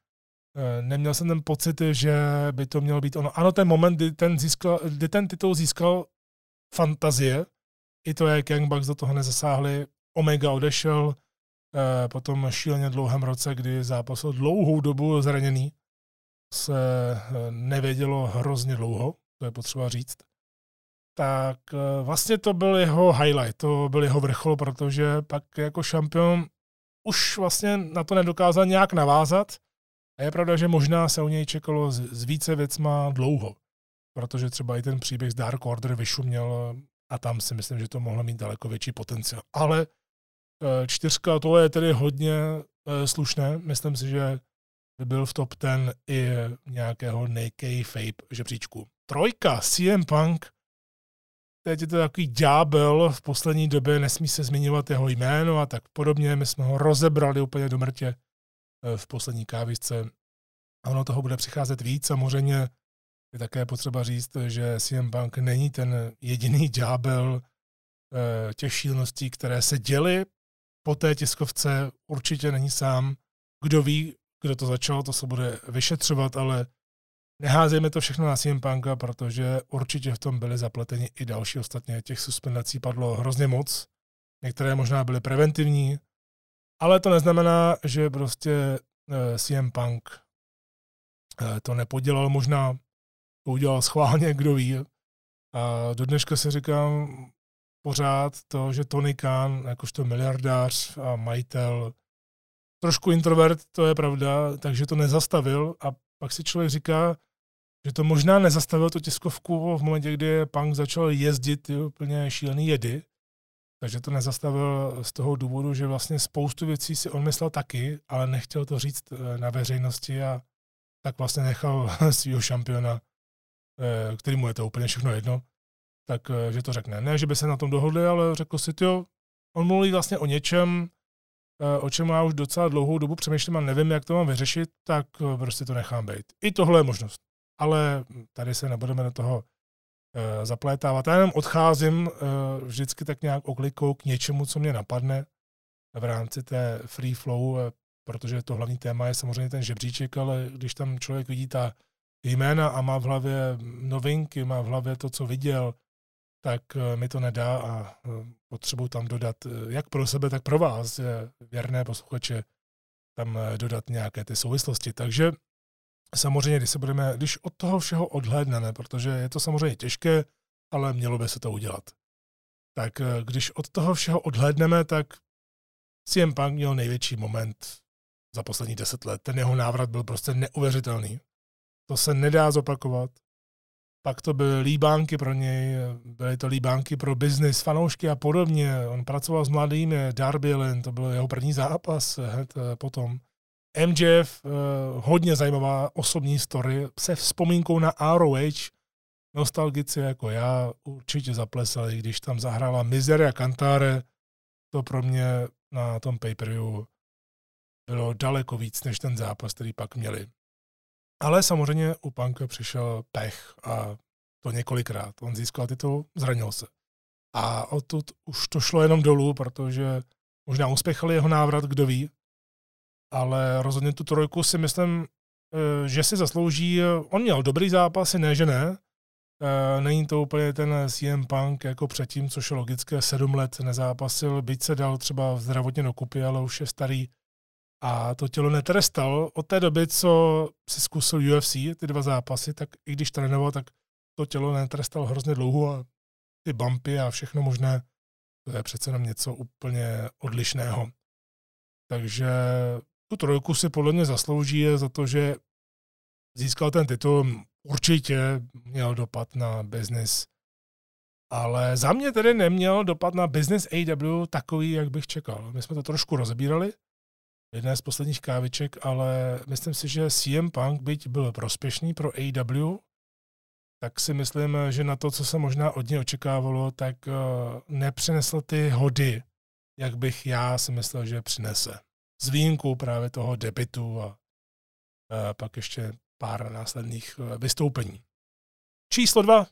neměl jsem ten pocit, že by to mělo být ono. Ano, ten moment, kdy ten, získal, kdy ten titul získal fantazie, i to, jak Young Bucks do toho nezasáhli, Omega odešel, Eh, po tom šíleně dlouhém roce, kdy zápasil dlouhou dobu zraněný, se eh, nevědělo hrozně dlouho, to je potřeba říct, tak eh, vlastně to byl jeho highlight, to byl jeho vrchol, protože pak jako šampion už vlastně na to nedokázal nějak navázat a je pravda, že možná se u něj čekalo s více věcma dlouho, protože třeba i ten příběh z Dark Order vyšuměl a tam si myslím, že to mohlo mít daleko větší potenciál. Ale Eh, čtyřka, to je tedy hodně eh, slušné. Myslím si, že by byl v top ten i nějakého Nakey Fape žebříčku. Trojka, CM Punk, teď je to takový ďábel, v poslední době nesmí se zmiňovat jeho jméno a tak podobně. My jsme ho rozebrali úplně do mrtě v poslední kávisce. A ono toho bude přicházet víc. Samozřejmě je také potřeba říct, že CM Punk není ten jediný ďábel těch šíleností, které se děly po té tiskovce určitě není sám. Kdo ví, kdo to začal, to se bude vyšetřovat, ale neházejme to všechno na CM Punka, protože určitě v tom byly zapleteni i další. Ostatně těch suspendací padlo hrozně moc. Některé možná byly preventivní, ale to neznamená, že prostě eh, CM Punk eh, to nepodělal. Možná to udělal schválně, kdo ví. A do dneška si říkám, pořád to, že Tony Khan, jakožto miliardář a majitel, trošku introvert, to je pravda, takže to nezastavil a pak si člověk říká, že to možná nezastavil tu tiskovku v momentě, kdy Punk začal jezdit ty úplně šílený jedy, takže to nezastavil z toho důvodu, že vlastně spoustu věcí si on myslel taky, ale nechtěl to říct eh, na veřejnosti a tak vlastně nechal svého šampiona, eh, který mu je to úplně všechno jedno, tak eh, že to řekne. Ne, že by se na tom dohodli, ale řekl si, jo, on mluví vlastně o něčem, o čem já už docela dlouhou dobu přemýšlím a nevím, jak to mám vyřešit, tak prostě to nechám být. I tohle je možnost. Ale tady se nebudeme do toho zaplétávat. Já jenom odcházím vždycky tak nějak oklikou k něčemu, co mě napadne v rámci té free flow, protože to hlavní téma je samozřejmě ten žebříček, ale když tam člověk vidí ta jména a má v hlavě novinky, má v hlavě to, co viděl, tak eh, mi to nedá a eh, potřebuji tam dodat, eh, jak pro sebe, tak pro vás, věrné posluchače, tam dodat nějaké ty souvislosti. Takže samozřejmě, když se budeme, když od toho všeho odhlédneme, protože je to samozřejmě těžké, ale mělo by se to udělat. Tak když od toho všeho odhlédneme, tak CM Punk měl největší moment za poslední deset let. Ten jeho návrat byl prostě neuvěřitelný. To se nedá zopakovat pak to byly líbánky pro něj, byly to líbánky pro biznis, fanoušky a podobně. On pracoval s mladými, Darby Lynn, to byl jeho první zápas hned eh, potom. MJF, eh, hodně zajímavá osobní story, se vzpomínkou na ROH, nostalgici jako já určitě zaplesali, když tam zahrála Miseria Cantare, to pro mě na tom pay-per-view bylo daleko víc než ten zápas, který pak měli. Ale samozřejmě u Panka přišel pech a to několikrát. On získal titul, zranil se. A odtud už to šlo jenom dolů, protože možná uspěchali jeho návrat, kdo ví. Ale rozhodně tu trojku si myslím, eh, že si zaslouží. On měl dobrý zápasy, ne, že ne. Eh, není to úplně ten CM Punk jako předtím, což je logické, sedm let nezápasil, byť se dal třeba zdravotně dokupy, ale už je starý a to tělo netrestal. Od té doby, co si zkusil UFC, ty dva zápasy, tak i když trénoval, tak to tělo netrestal hrozně dlouho a ty bumpy a všechno možné, to je přece jenom něco úplně odlišného. Takže tu trojku si podle mě zaslouží za to, že získal ten titul, určitě měl dopad na business, ale za mě tedy neměl dopad na business AW takový, jak bych čekal. My jsme to trošku rozebírali, jedné z posledních káviček, ale myslím si, že CM Punk, byť byl prospěšný pro AEW, tak si myslím, že na to, co se možná od něj očekávalo, tak uh, nepřinesl ty hody, jak bych já si myslel, že přinese. S výjimkou právě toho debitu a uh, pak ještě pár následných uh, vystoupení. Číslo dva.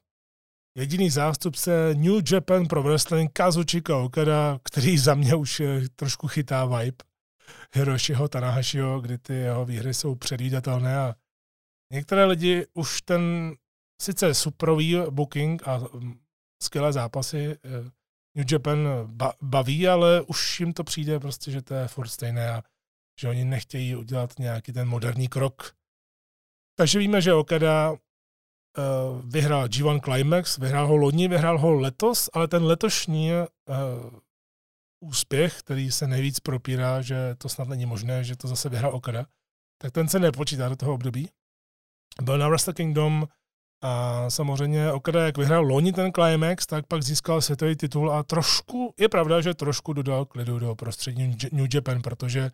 Jediný zástupce New Japan Pro Wrestling Kazuchika Okada, který za mě už trošku chytá vibe Hiroshiho Tanahashiho, kdy ty jeho výhry jsou předvídatelné a některé lidi už ten sice superový booking a mm, skvělé zápasy eh, New Japan baví, ale už jim to přijde prostě, že to je furt stejné a že oni nechtějí udělat nějaký ten moderní krok. Takže víme, že Okada uh, vyhrál G1 Climax, vyhrál ho loni, vyhrál ho letos, ale ten letošní uh, úspěch, který se nejvíc propírá, že to snad není možné, že to zase vyhrál Okada, tak ten se nepočítá do toho období. Byl na Wrestle Kingdom a samozřejmě Okada, jak vyhrál loni ten Climax, tak pak získal světový titul a trošku, je pravda, že trošku dodal klidu do prostředí New Japan, protože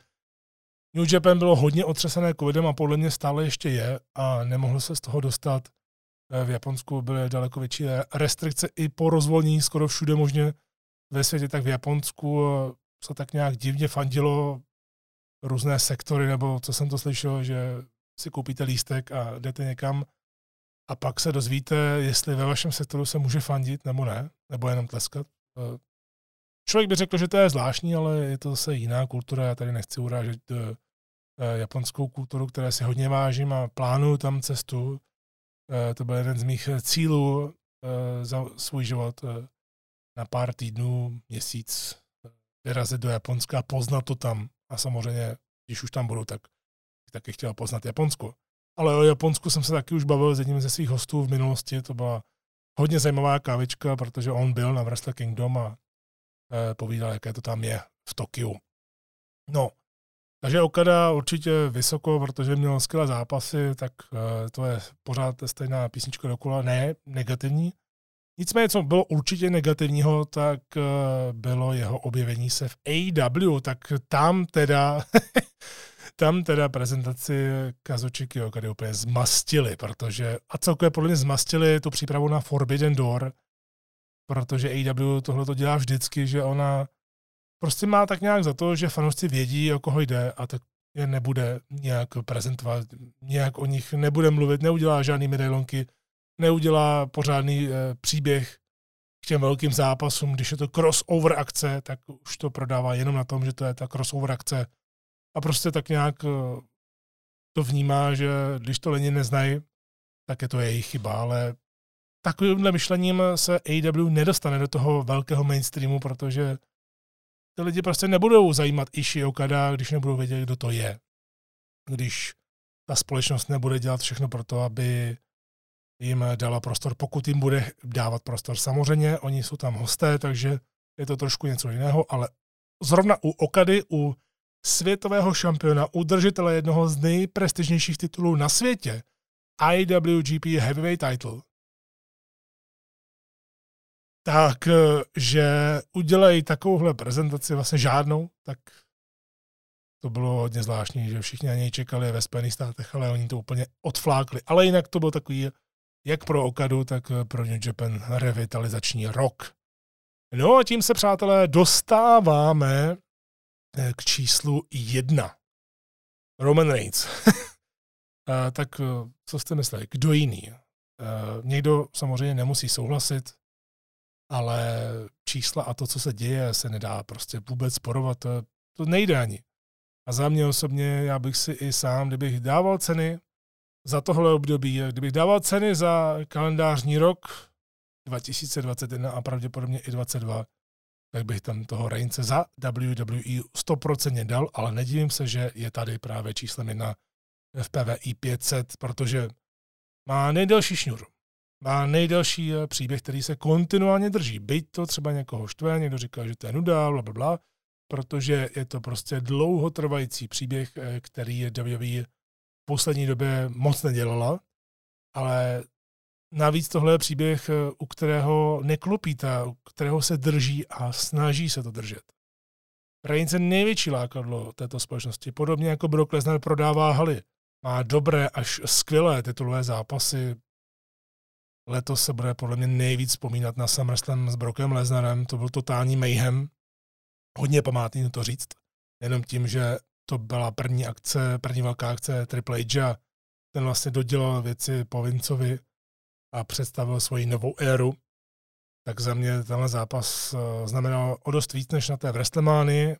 New Japan bylo hodně otřesené covidem a podle mě stále ještě je a nemohl se z toho dostat. V Japonsku byly daleko větší restrikce i po rozvolnění skoro všude možně ve světě, tak v Japonsku se tak nějak divně fandilo různé sektory, nebo co jsem to slyšel, že si koupíte lístek a jdete někam a pak se dozvíte, jestli ve vašem sektoru se může fandit nebo ne, nebo jenom tleskat. Eh, člověk by řekl, že to je zvláštní, ale je to zase jiná kultura. Já tady nechci urážet eh, eh, japonskou kulturu, které si hodně vážím a plánuju tam cestu. To byl jeden z mých cílů za svůj život na pár týdnů, měsíc vyrazit do Japonska a poznat to tam. A samozřejmě, když už tam budu, tak taky chtěl poznat Japonsko. Ale o Japonsku jsem se taky už bavil s jedním ze svých hostů v minulosti. To byla hodně zajímavá kávička, protože on byl na Wrestle Kingdom a e, povídal, jaké to tam je v Tokiu. No, takže Okada určitě vysoko, protože měl skvělé zápasy, tak e, to je pořád stejná písnička dokola. Ne, negativní. Nicméně, co bylo určitě negativního, tak e, bylo jeho objevení se v AEW, tak tam teda tam teda prezentaci Kazuchi Kyokady úplně zmastili, protože, a celkově podle mě zmastili tu přípravu na Forbidden Door, protože AEW tohle to dělá vždycky, že ona prostě má tak nějak za to, že fanoušci vědí, o koho jde a tak je nebude nějak prezentovat, nějak o nich nebude mluvit, neudělá žádný medailonky, neudělá pořádný e, příběh k těm velkým zápasům. Když je to crossover akce, tak už to prodává jenom na tom, že to je ta crossover akce a prostě tak nějak eh, to vnímá, že když to lidi neznají, tak je to jejich chyba, ale takovýmhle myšlením se AW nedostane do toho velkého mainstreamu, protože ty lidi prostě nebudou zajímat Ishi Okada, když nebudou vědět, kdo to je. Když ta společnost nebude dělat všechno pro to, aby jim dala prostor, pokud jim bude dávat prostor. Samozřejmě, oni jsou tam hosté, takže je to trošku něco jiného, ale zrovna u Okady, u světového šampiona, udržitele jednoho z nejprestižnějších titulů na světě, IWGP Heavyweight Title, tak, eh, že udělají takovouhle prezentaci, vlastně žádnou, tak to bylo hodně zvláštní, že všichni na něj čekali ve Spojených státech, ale oni to úplně odflákli. Ale jinak to byl takový, jak pro Okadu, tak pro New Japan revitalizační rok. No a tím se, přátelé, dostáváme k číslu jedna. Roman Reigns. tak eh, co jste mysleli? Kdo jiný? Eh, někdo samozřejmě nemusí souhlasit, ale čísla a to, co se děje, se nedá prostě vůbec porovat. To, to nejde ani. A za mě osobně, já bych si i sám, kdybych dával ceny za tohle období, kdybych dával ceny za kalendářní rok 2021 a pravděpodobně i 2022, tak bych tam toho Reince za WWE 100% dal, ale nedivím se, že je tady právě číslem jedna v PVI 500, protože má nejdelší šňůru. Má nejdelší eh, příběh, který se kontinuálně drží. Byť to třeba někoho štve, někdo říká, že to je nuda, bla, bla, bla, protože je to prostě dlouhotrvající příběh, eh, který je WWE v poslední době moc nedělala, ale Navíc tohle je příběh, eh, u kterého neklopí ta, u kterého se drží a snaží se to držet. Je největší lákadlo této společnosti. Podobně jako Brock Lesnar prodává haly. Má dobré až skvělé titulové zápasy. Letos se bude podle mě nejvíc vzpomínat na SummerSlam s Brockem Lesnarem. To byl totální mayhem. Hodně památný to říct. Jenom tím, že to byla první akce, první velká akce Triple H a ten vlastně dodělal věci po Vincovi a představil svoji novou éru. Tak za mě tenhle zápas eh, znamenal o dost víc než na té WrestleManii.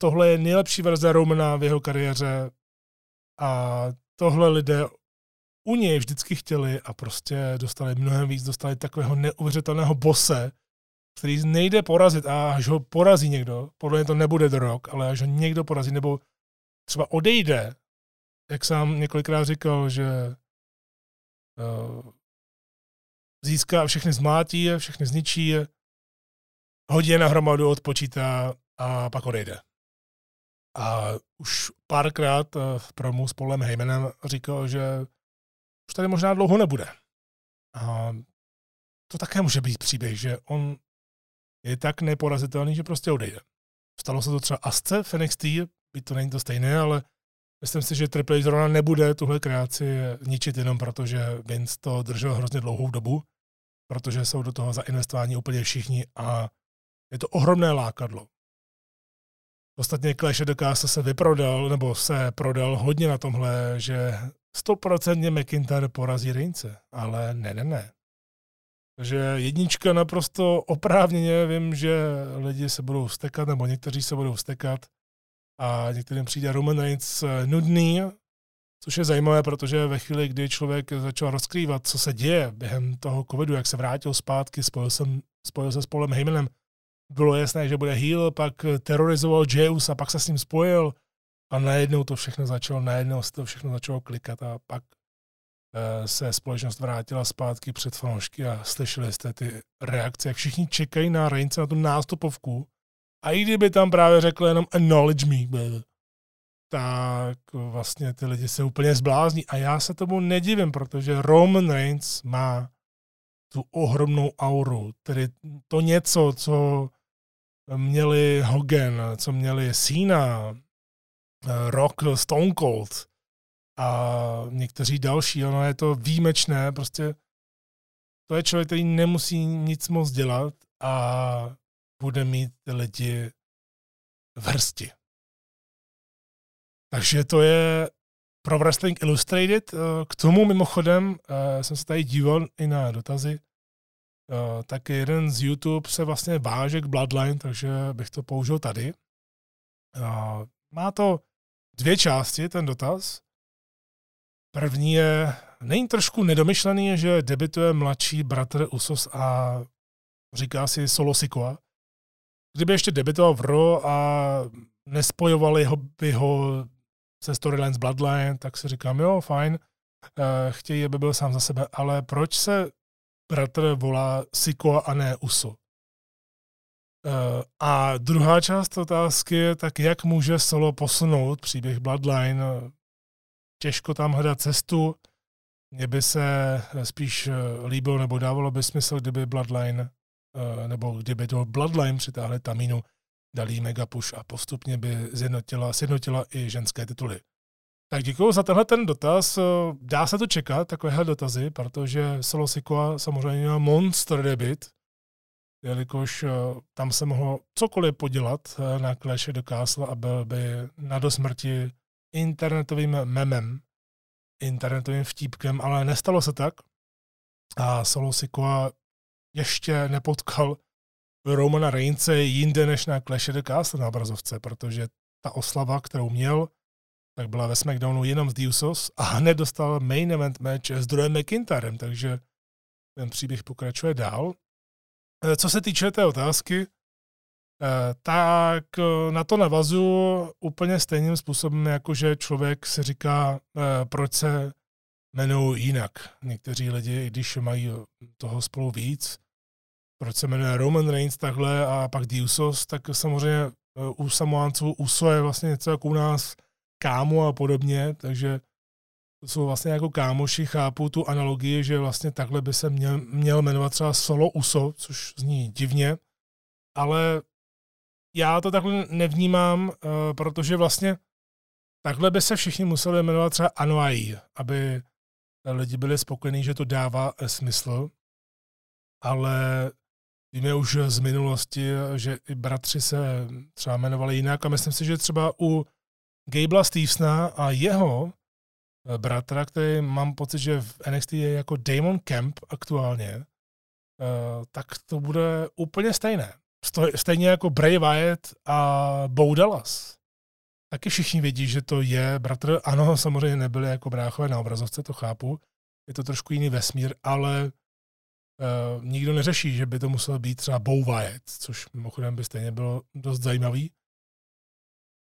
Tohle je nejlepší verze Romana v jeho kariéře a tohle lidé u něj vždycky chtěli a prostě dostali mnohem víc, dostali takového neuvěřitelného bose, který nejde porazit a až ho porazí někdo, podle mě to nebude do rok, ale až ho někdo porazí nebo třeba odejde, jak sám několikrát říkal, že uh, získá, všechny zmátí všechny zničí hodí je na hromadu, odpočítá a pak odejde. A už párkrát eh, v promu s Polem Heymanem říkal, že už tady možná dlouho nebude. A to také může být příběh, že on je tak neporazitelný, že prostě odejde. Stalo se to třeba Asce v NXT, byť to není to stejné, ale myslím si, že Triple H zrovna nebude tuhle kreaci ničit jenom proto, že Vince to držel hrozně dlouhou dobu, protože jsou do toho zainvestováni úplně všichni a je to ohromné lákadlo. Ostatně Clash of the Castle se vyprodal, nebo se prodal hodně na tomhle, že 100% McIntyre porazí Reince, ale ne, ne, ne. Takže jednička naprosto oprávněně, vím, že lidi se budou vstekat, nebo někteří se budou vstekat a některým přijde Roman Reigns nudný, což je zajímavé, protože ve chvíli, kdy člověk začal rozkrývat, co se děje během toho covidu, jak se vrátil zpátky, spojil, jsem, spojil se s Polem Heymanem, bylo jasné, že bude heal, pak terorizoval Jeus a pak se s ním spojil a najednou to všechno začalo, najednou se to všechno začalo klikat a pak Eh, se společnost vrátila zpátky před fanoušky a slyšeli jste ty reakce, jak všichni čekají na Reince na tu nástupovku. A i kdyby tam právě řekl jenom acknowledge me, tak vlastně ty lidi se úplně zblázní. A já se tomu nedivím, protože Roman Reigns má tu ohromnou auru, tedy to něco, co měli Hogan, co měli Cena, eh, Rock, Stone Cold, a někteří další. Ono je to výjimečné, prostě to je člověk, který nemusí nic moc dělat a bude mít ty lidi v hrsti. Takže to je pro Wrestling Illustrated. K tomu mimochodem eh, jsem se tady díval i na dotazy, eh, tak jeden z YouTube se vlastně váže k Bloodline, takže bych to použil tady. Má to dvě části, ten dotaz. První je, není trošku nedomyšlený, že debituje mladší bratr Usos a říká si Solo Sikoa. Kdyby ještě debitoval v Ro a nespojovali ho, by ho se Storylines Bloodline, tak si říkám, jo, fajn, eh, chtějí, aby byl sám za sebe, ale proč se bratr volá Sikoa a ne Uso? Eh, a druhá část otázky je, tak jak může Solo posunout příběh Bloodline těžko tam hledat cestu. Mně by se spíš eh, líbilo nebo dávalo by smysl, kdyby Bloodline nebo kdyby to Bloodline přitáhli Taminu, dali mega push a postupně by zjednotila, sjednotila i ženské tituly. Tak děkuji za tenhle ten dotaz. Eh, dá se to čekat, takovéhle dotazy, protože Solo Sikoa samozřejmě měl monster debit, jelikož tam se mohlo cokoliv podělat na Clash the Castle a byl by na dosmrti internetovým memem, internetovým vtípkem, ale nestalo se tak. A Solo Sikoa ještě nepotkal Romana Reince jinde než na Clash of the Castle na obrazovce, protože ta oslava, kterou měl, tak byla ve SmackDownu jenom z Diusos a hned dostal main event match s Drewem McIntyrem, takže ten příběh pokračuje dál. E, co se týče té otázky, Eh, tak eh, na to navazu úplně stejným způsobem, jako že člověk se říká, eh, proč se jmenují jinak. Někteří lidi, když mají toho spolu víc, proč se jmenuje Roman Reigns takhle a pak Diusos, tak samozřejmě u Samoánců Uso je vlastně něco jako u nás kámo a podobně, takže to jsou vlastně jako kámoši, chápu tu analogii, že vlastně takhle by se měl, měl jmenovat třeba Solo Uso, což zní divně, ale já to takhle nevnímám, uh, protože vlastně takhle by se všichni museli jmenovat třeba Anuai, aby lidi byli spokojení, že to dává eh, smysl, ale víme už z minulosti, že i bratři se třeba jmenovali jinak a myslím si, že třeba u Gabla Stevesona a jeho eh, bratra, který mám pocit, že v NXT je jako Damon Kemp aktuálně, eh, tak to bude úplně stejné. Stejně jako Bray Wyatt a Bo Dallas. Taky všichni vědí, že to je bratr. Ano, samozřejmě nebyli jako bráchové na obrazovce, to chápu. Je to trošku jiný vesmír, ale uh, nikdo neřeší, že by to muselo být třeba Bo Wyatt, což mimochodem by stejně bylo dost zajímavý.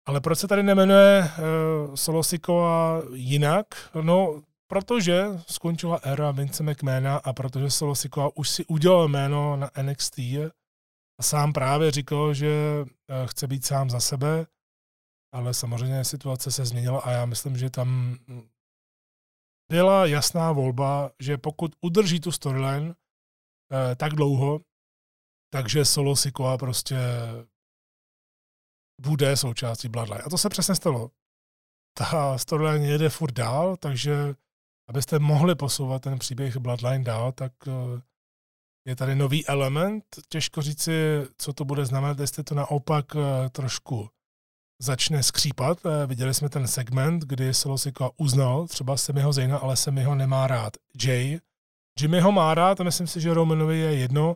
Ale proč se tady nemenuje uh, Solo Sikoa jinak? No, protože skončila éra Vince McMahona a protože Solo Sikoa už si udělal jméno na NXT a sám právě říkal, že uh, chce být sám za sebe, ale samozřejmě situace se změnila a já myslím, že tam byla jasná volba, že pokud udrží tu storyline uh, tak dlouho, takže Solo Sikoa prostě bude součástí Bloodline. A to se přesně stalo. Ta storyline jede furt dál, takže abyste mohli posouvat ten příběh Bloodline dál, tak eh, je tady nový element. Těžko říci, co to bude znamenat, jestli to naopak eh, trošku začne skřípat. Eh, viděli jsme ten segment, kdy Solosika uznal třeba Semiho Zejna, ale Semiho nemá rád. Jay, Jimmy ho má rád a myslím si, že Romanovi je jedno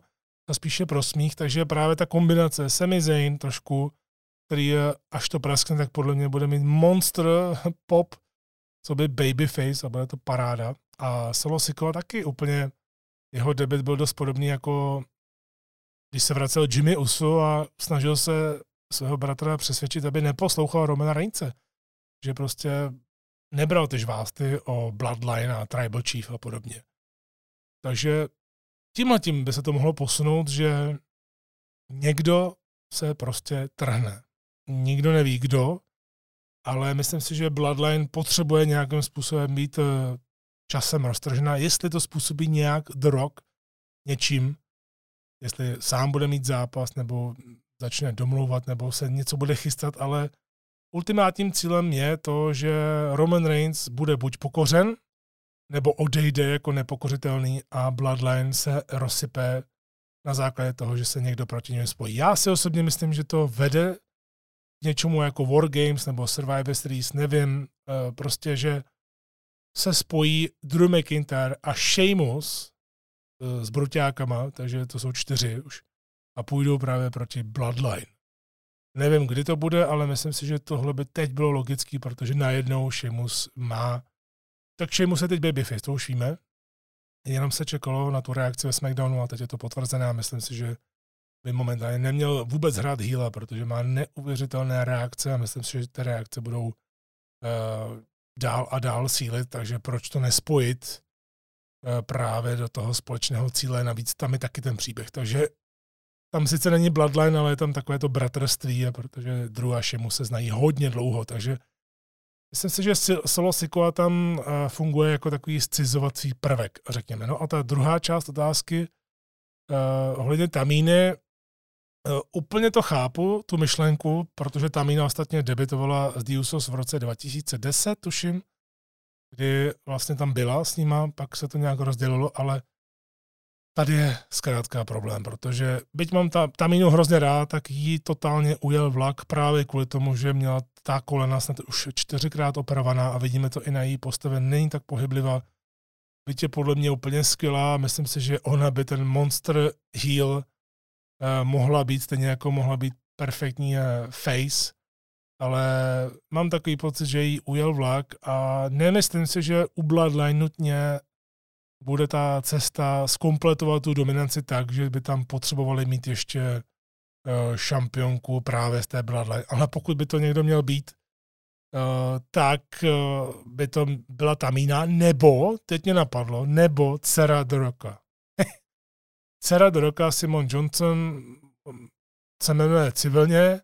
a spíše pro smích, takže právě ta kombinace Semi Zayn trošku který až to praskne, tak podle mě bude mít monster pop, co by babyface a bude to paráda. A Solo Sikoa taky úplně, jeho debit byl dost podobný jako když se vracel Jimmy Uso a snažil se svého bratra přesvědčit, aby neposlouchal Romana Reince. Že prostě nebral ty žvásty o Bloodline a Tribal Chief a podobně. Takže tímhle tím by se to mohlo posunout, že někdo se prostě trhne. Nikdo neví kdo, ale myslím si, že Bloodline potřebuje nějakým způsobem být eh, časem roztržena, jestli to způsobí nějak The Rock něčím, jestli sám bude mít zápas, nebo začne domlouvat, nebo se něco bude chystat, ale ultimátním cílem je to, že Roman Reigns bude buď pokořen, nebo odejde jako nepokořitelný a Bloodline se rozsype na základě toho, že se někdo proti němu spojí. Já si osobně myslím, že to vede něčemu jako Wargames nebo Survivor Series, nevím, uh, prostě, že se spojí Drew McIntyre a Sheamus uh, s Bruťákama, takže to jsou čtyři už, a půjdou právě proti Bloodline. Nevím, kdy to bude, ale myslím si, že tohle by teď bylo logický, protože najednou Sheamus má... Tak Sheamus je teď babyface, to už víme. Jenom se čekalo na tu reakci ve SmackDownu a teď je to potvrzené a myslím si, že by momentálně neměl vůbec hrát Hila, protože má neuvěřitelné reakce a myslím si, že ty reakce budou uh, dál a dál sílit, takže proč to nespojit uh, právě do toho společného cíle, navíc tam je taky ten příběh, takže tam sice není Bloodline, ale je tam takové to bratrství, protože Drew a Shemu se znají hodně dlouho, takže myslím si, že Solo Sikoa tam uh, funguje jako takový scizovací prvek, řekněme. No a ta druhá část otázky, uh, ohledně Tamíny, Eh, úplně to chápu, tu myšlenku, protože Tamina ostatně debitovala s Diusos v roce 2010, tuším, kdy vlastně tam byla s nima, pak se to nějak rozdělilo, ale tady je zkrátka problém, protože byť mám ta, Taminu hrozně rád, tak jí totálně ujel vlak právě kvůli tomu, že měla ta kolena snad už čtyřikrát operovaná a vidíme to i na její postavě, není tak pohyblivá, byť je podle mě úplně skvělá, myslím si, že ona by ten monster heel Eh, mohla být, stejně jako mohla být perfektní eh, face, ale mám takový pocit, že jí ujel vlak a nemyslím si, že u Bloodline nutně bude ta cesta zkompletovat tu dominanci tak, že by tam potřebovali mít ještě uh, šampionku právě z té Bloodline. Ale pokud by to někdo měl být, uh, tak uh, by to byla Tamína, nebo, teď mě napadlo, nebo dcera The Rocka dcera do roka Simon Johnson se jmenuje civilně,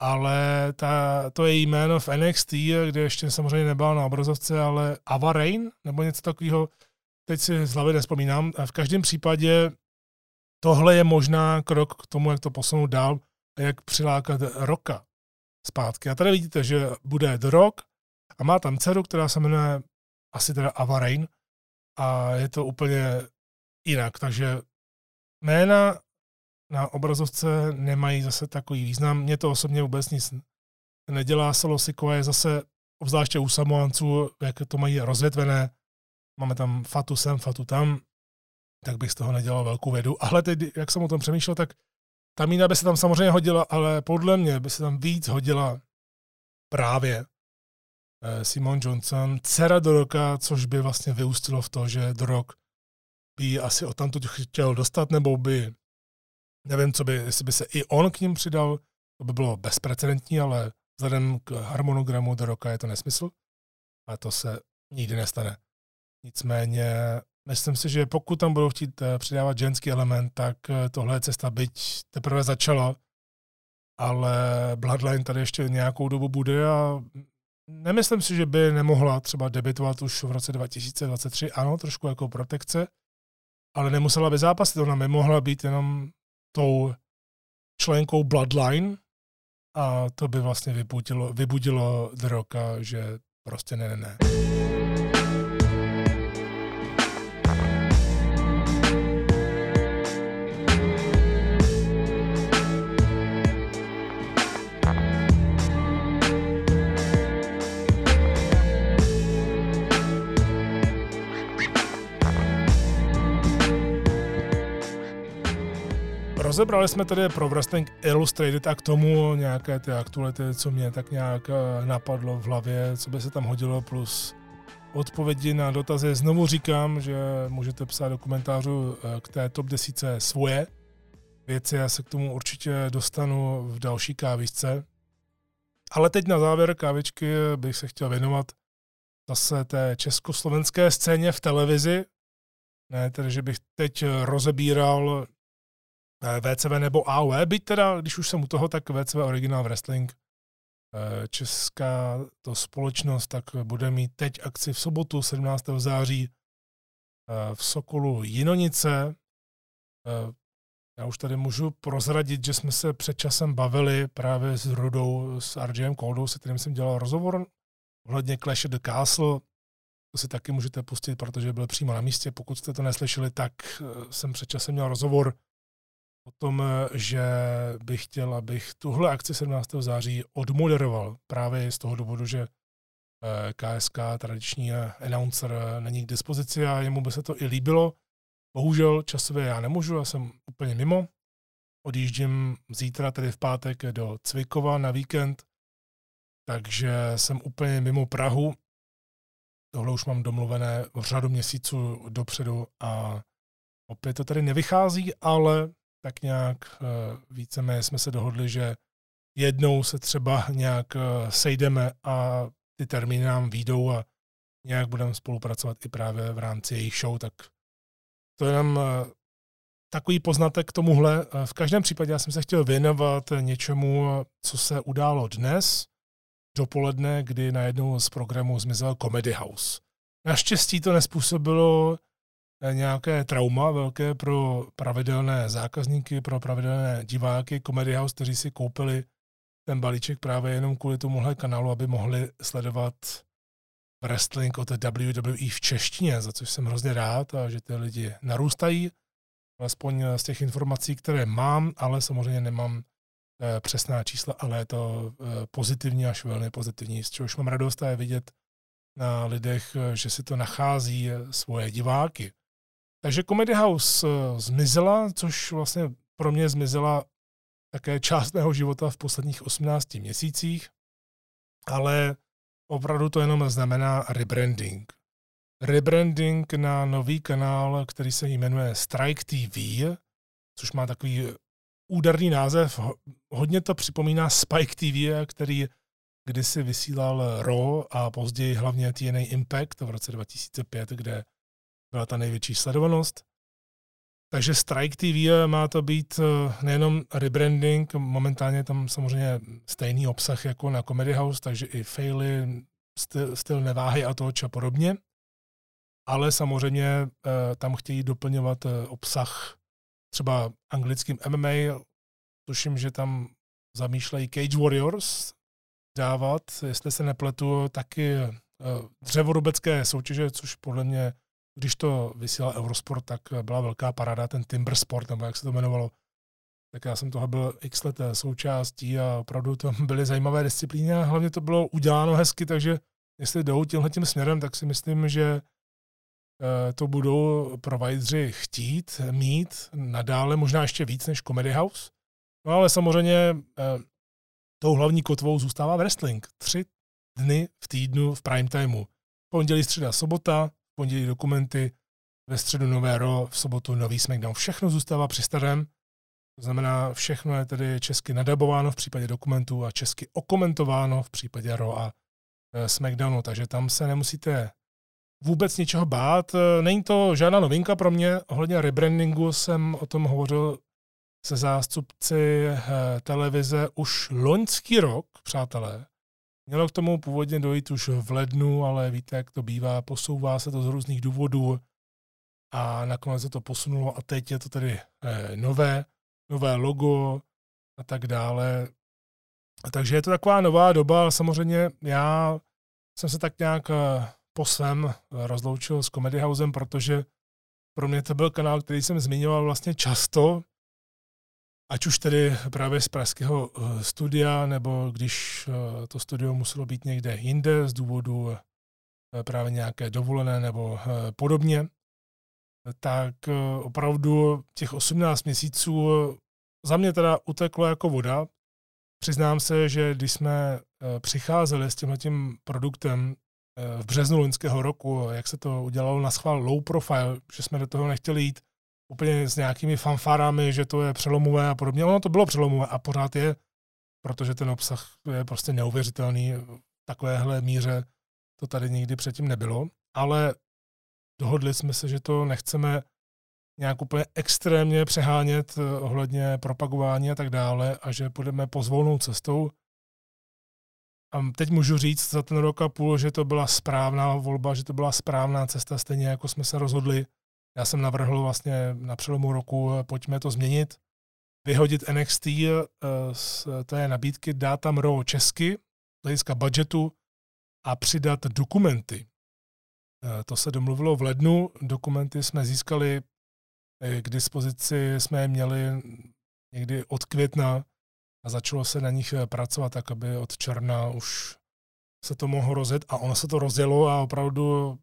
ale ta, to je jméno v NXT, kde ještě samozřejmě nebyla na obrazovce, ale Ava Rain, nebo něco takového, teď si z hlavy nespomínám. A v každém případě tohle je možná krok k tomu, jak to posunout dál. jak přilákat roka zpátky. A tady vidíte, že bude The Rock a má tam dceru, která se jmenuje asi teda Avarain a je to úplně jinak, takže jména na obrazovce nemají zase takový význam. Mně to osobně vůbec nic nedělá. Solo Sikoa je zase, obzvláště u Samoanců, jak to mají rozvětvené, máme tam fatu sem, fatu tam, tak bych z toho nedělal velkou vědu. Ale teď, jak jsem o tom přemýšlel, tak ta mína by se tam samozřejmě hodila, ale podle mě by se tam víc hodila právě eh, Simon Johnson, dcera Doroka, což by vlastně vyústilo v to, že Dorok by asi o tamto chtěl dostat, nebo by, nevím, co by, jestli by se i on k ním přidal, to by bylo bezprecedentní, ale vzhledem k harmonogramu Doroka je to nesmysl a to se nikdy nestane. Nicméně myslím si, že pokud tam budou chtít eh, přidávat ženský element, tak eh, tohle je cesta, byť teprve začala, ale Bloodline tady ještě nějakou dobu bude a nemyslím si, že by nemohla třeba debitovat už v roce 2023. Ano, trošku jako protekce, ale nemusela by zápasit. Ona by mohla být jenom tou členkou Bloodline a to by vlastně vybudilo, vybudilo The Rocka, že prostě ne, ne, ne. Rozebrali jsme tady pro Wrestling Illustrated a k tomu nějaké ty aktuality, co mě tak nějak eh, napadlo v hlavě, co by se tam hodilo, plus odpovědi na dotazy. Znovu říkám, že můžete psát do komentářů eh, k té top desíce svoje věci, já se k tomu určitě dostanu v další kávičce. Ale teď na závěr kávičky bych se chtěl věnovat zase té československé scéně v televizi. Ne, tedy, že bych teď rozebíral VCV nebo AOE, byť teda, když už jsem u toho, tak VCV Original Wrestling, eh, česká to společnost, tak bude mít teď akci v sobotu 17. září eh, v Sokolu Jinonice. Já už tady můžu prozradit, že jsme se před časem bavili právě s Rudou, s RGM Coldou, se kterým jsem dělal rozhovor ohledně Clash of the Castle. To si taky můžete pustit, protože byl přímo na místě. Pokud jste to neslyšeli, tak jsem před časem měl rozhovor o tom, že bych chtěl, abych tuhle akci 17. září odmoderoval právě z toho důvodu, že KSK, eh, tradiční announcer, není k dispozici a jemu by se to i líbilo. Bohužel časově já nemůžu, já jsem úplně mimo. Odjíždím zítra, tedy v pátek, do Cvikova na víkend, takže jsem úplně mimo Prahu. Tohle už mám domluvené v řadu měsíců dopředu a opět to tady nevychází, ale tak nějak eh, víceméně jsme se dohodli, že jednou se třeba nějak eh, sejdeme a ty termíny nám výjdou a nějak budeme spolupracovat i právě v rámci jejich show, tak to je nám eh, takový poznatek k tomuhle. V každém případě já jsem se chtěl věnovat něčemu, co se událo dnes, dopoledne, kdy najednou z programu zmizel Comedy House. Naštěstí to nespůsobilo nějaké trauma velké pro pravidelné zákazníky, pro pravidelné diváky Comedy House, kteří si koupili ten balíček právě jenom kvůli tomuhle kanálu, aby mohli sledovat wrestling od WWE v češtině, za což jsem hrozně rád a že ty lidi narůstají, alespoň z těch informací, které mám, ale samozřejmě nemám eh, přesná čísla, ale je to eh, pozitivní až velmi pozitivní, z čehož mám radost a je vidět na lidech, že si to nachází svoje diváky. Takže Comedy House eh, zmizela, což vlastně pro mě zmizela také část mého života v posledních 18 měsících, ale opravdu to jenom znamená rebranding. Rebranding na nový kanál, který se jmenuje Strike TV, což má takový úderný název. Hodně to připomíná Spike TV, který kdysi vysílal Raw a později hlavně TNA Impact v roce 2005, kde byla ta největší sledovanost. Takže Strike TV má to být eh, nejenom rebranding, momentálně tam samozřejmě stejný obsah jako na Comedy House, takže i faily, styl, styl neváhy a toč a podobně. Ale samozřejmě eh, tam chtějí doplňovat eh, obsah třeba anglickým MMA, tuším, že tam zamýšlejí Cage Warriors dávat, jestli se nepletu, taky eh, dřevorubecké soutěže, což podle mě, když to vysílal Eurosport, tak byla velká parada, ten Timber Sport, nebo jak se to jmenovalo. Tak já jsem toho byl x let součástí a opravdu to byly zajímavé disciplíny a hlavně to bylo uděláno hezky, takže jestli jdou tímhle tím směrem, tak si myslím, že eh, to budou provideři chtít mít nadále, možná ještě víc než Comedy House. No ale samozřejmě eh, tou hlavní kotvou zůstává wrestling. Tři dny v týdnu v prime timeu. Pondělí, středa, sobota, pondělí dokumenty, ve středu nové RO, v sobotu nový SmackDown. Všechno zůstává při starém. To znamená, všechno je tedy česky nadabováno v případě dokumentů a česky okomentováno v případě RO a e, SmackDownu, takže tam se nemusíte vůbec ničeho bát. E, není to žádná novinka pro mě. Ohledně rebrandingu jsem o tom hovořil se zástupci eh, televize už loňský rok, přátelé. Mělo k tomu původně dojít už v lednu, ale víte, jak to bývá, posouvá se to z různých důvodů a nakonec se to posunulo a teď je to tedy eh, nové, nové logo a tak dále. Takže je to taková nová doba, ale samozřejmě já jsem se tak nějak eh, po svém rozloučil s Comedy Housem, protože pro mě to byl kanál, který jsem zmiňoval vlastně často, ať už tedy právě z pražského eh, studia, nebo když eh, to studio muselo být někde jinde z důvodu eh, právě nějaké dovolené nebo podobně, tak opravdu těch 18 měsíců za mě teda uteklo jako voda. Přiznám se, že když jsme přicházeli s tímhletím produktem v březnu loňského roku, jak se to udělalo na schvál low profile, že jsme do toho nechtěli jít úplně s nějakými fanfárami, že to je přelomové a podobně. Ono to bylo přelomové a pořád je, protože ten obsah je prostě neuvěřitelný. V takovéhle míře to tady nikdy předtím nebylo, ale dohodli jsme se, že to nechceme nějak úplně extrémně přehánět eh, ohledně propagování a tak dále a že půjdeme pozvolnou cestou. A teď můžu říct za ten rok a půl, že to byla správná volba, že to byla správná cesta, stejně jako jsme se rozhodli já jsem navrhl vlastně na přelomu roku, eh, pojďme to změnit, vyhodit NXT eh, z té nabídky, dát tam RAW česky, hlediska budgetu a přidat dokumenty. Eh, to se domluvilo v lednu, dokumenty jsme získali k dispozici, jsme je měli někdy od května a začalo se na nich pracovat tak, aby od června už se to mohlo rozjet a ono se to rozjelo a opravdu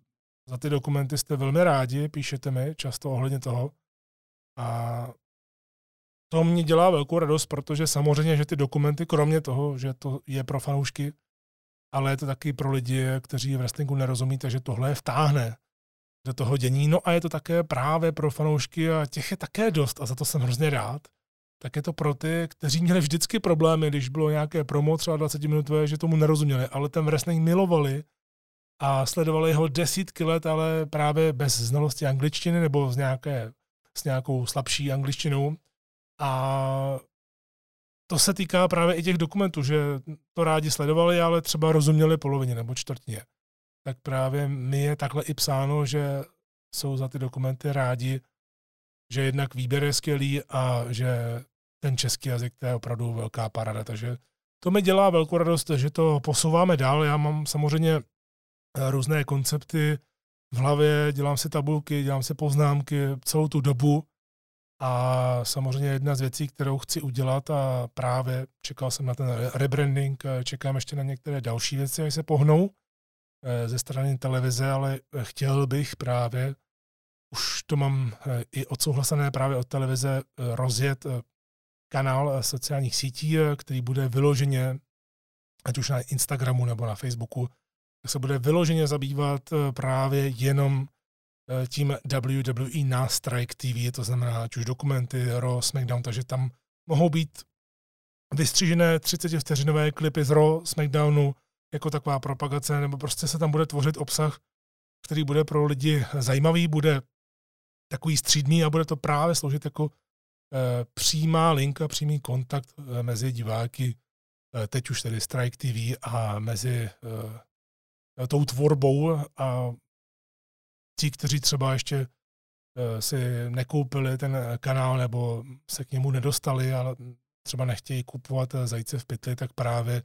za ty dokumenty jste velmi rádi, píšete mi často ohledně toho. A to mě dělá velkou radost, protože samozřejmě, že ty dokumenty, kromě toho, že to je pro fanoušky, ale je to taky pro lidi, kteří v wrestlingu nerozumí, takže tohle je vtáhne do toho dění. No a je to také právě pro fanoušky a těch je také dost a za to jsem hrozně rád. Tak je to pro ty, kteří měli vždycky problémy, když bylo nějaké promo třeba 20 minutové, že tomu nerozuměli, ale ten wrestling milovali a sledovali ho desítky let, ale právě bez znalosti angličtiny nebo s, nějaké, s nějakou slabší angličtinou. A to se týká právě i těch dokumentů, že to rádi sledovali, ale třeba rozuměli polovině nebo čtvrtině. Tak právě mi je takhle i psáno, že jsou za ty dokumenty rádi, že jednak výběr je skvělý a že ten český jazyk to je opravdu velká parada. Takže to mi dělá velkou radost, že to posouváme dál. Já mám samozřejmě různé koncepty v hlavě, dělám si tabulky, dělám si poznámky celou tu dobu. A samozřejmě jedna z věcí, kterou chci udělat a právě čekal jsem na ten rebranding, eh, čekám ještě na některé další věci, až se pohnou eh, ze strany televize, ale chtěl bych právě, už to mám i odsouhlasené právě od televize, rozjet kanál sociálních sítí, který bude vyloženě, ať už na Instagramu nebo na Facebooku, se bude vyloženě zabývat eh, právě jenom eh, tím WWE na Strike TV, to znamená ať už dokumenty, Raw, SmackDown, takže tam mohou být vystřížené 30 vteřinové klipy z Raw, SmackDownu, jako taková propagace, nebo prostě se tam bude tvořit obsah, který bude pro lidi zajímavý, bude takový střídný a bude to právě sloužit jako e, přímá linka, přímý kontakt mezi diváky, teď už tedy Strike TV a mezi tou tvorbou a ti, kteří třeba ještě eh, si nekoupili ten kanál nebo se k němu nedostali, ale třeba nechtějí kupovat zajíce v pytli, tak právě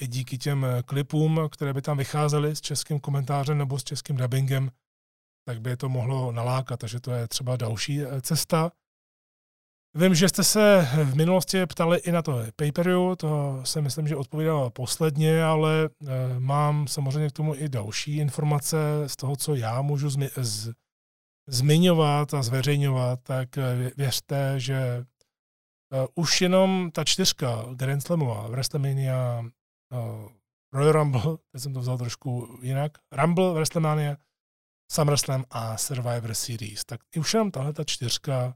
i díky těm klipům, které by tam vycházely s českým komentářem nebo s českým dubbingem, tak by je to mohlo nalákat, takže to je třeba další cesta. Vím, že jste se v minulosti ptali i na to paperu, to se myslím, že odpovídal posledně, ale eh, mám samozřejmě k tomu i další informace z toho, co já můžu zmi- z- zmiňovat a zveřejňovat, tak eh, věřte, že eh, už jenom ta čtyřka Grand Slamová, WrestleMania, Royal Rumble, teď jsem to vzal trošku jinak, Rumble, WrestleMania, SummerSlam a Survivor Series, tak už jenom tahle ta čtyřka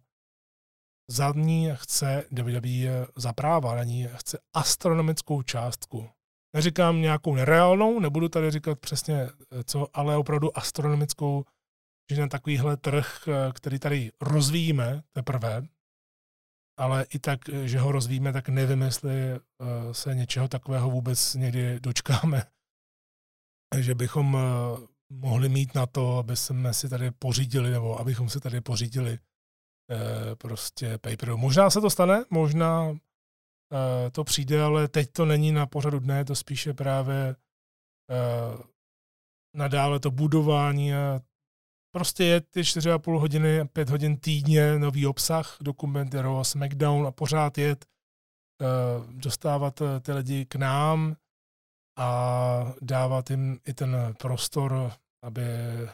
za ní chce WWE za práva, na ní chce astronomickou částku. Neříkám nějakou nereálnou, nebudu tady říkat přesně eh, co, ale opravdu astronomickou, že na takovýhle trh, eh, který tady rozvíjíme teprve, ale i tak, eh, že ho rozvíjíme, tak nevím, jestli se něčeho takového vůbec někdy dočkáme. Že bychom mohli mít na to, aby jsme si tady pořídili, nebo abychom si tady pořídili Eh, prostě paperu. Možná se to stane, možná eh, to přijde, ale teď to není na pořadu dne, to spíše právě eh, nadále to budování a prostě je ty 4,5 hodiny, 5 hodin týdně nový obsah, dokumenty Raw, SmackDown a pořád jet, dostávat ty lidi k nám a dávat jim i ten prostor, aby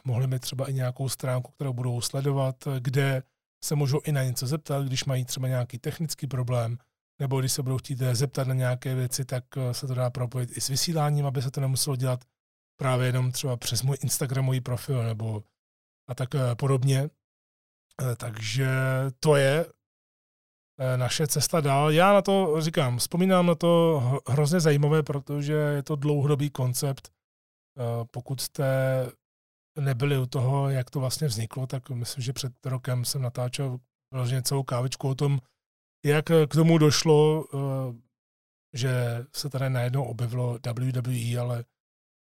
mohli mít třeba i nějakou stránku, kterou budou sledovat, kde se můžou i na něco zeptat, když mají třeba nějaký technický problém, nebo když se budou chtít zeptat na nějaké věci, tak eh, se to dá propojit i s vysíláním, aby se to nemuselo dělat právě jenom třeba přes můj Instagramový profil nebo a tak eh, podobně. Eh, takže to je naše cesta dál. Já na to říkám, vzpomínám na to hrozně zajímavé, protože je to dlouhodobý koncept. Pokud jste nebyli u toho, jak to vlastně vzniklo, tak myslím, že před rokem jsem natáčel vlastně celou kávičku o tom, jak k tomu došlo, eh, že se tady najednou objevilo WWE, ale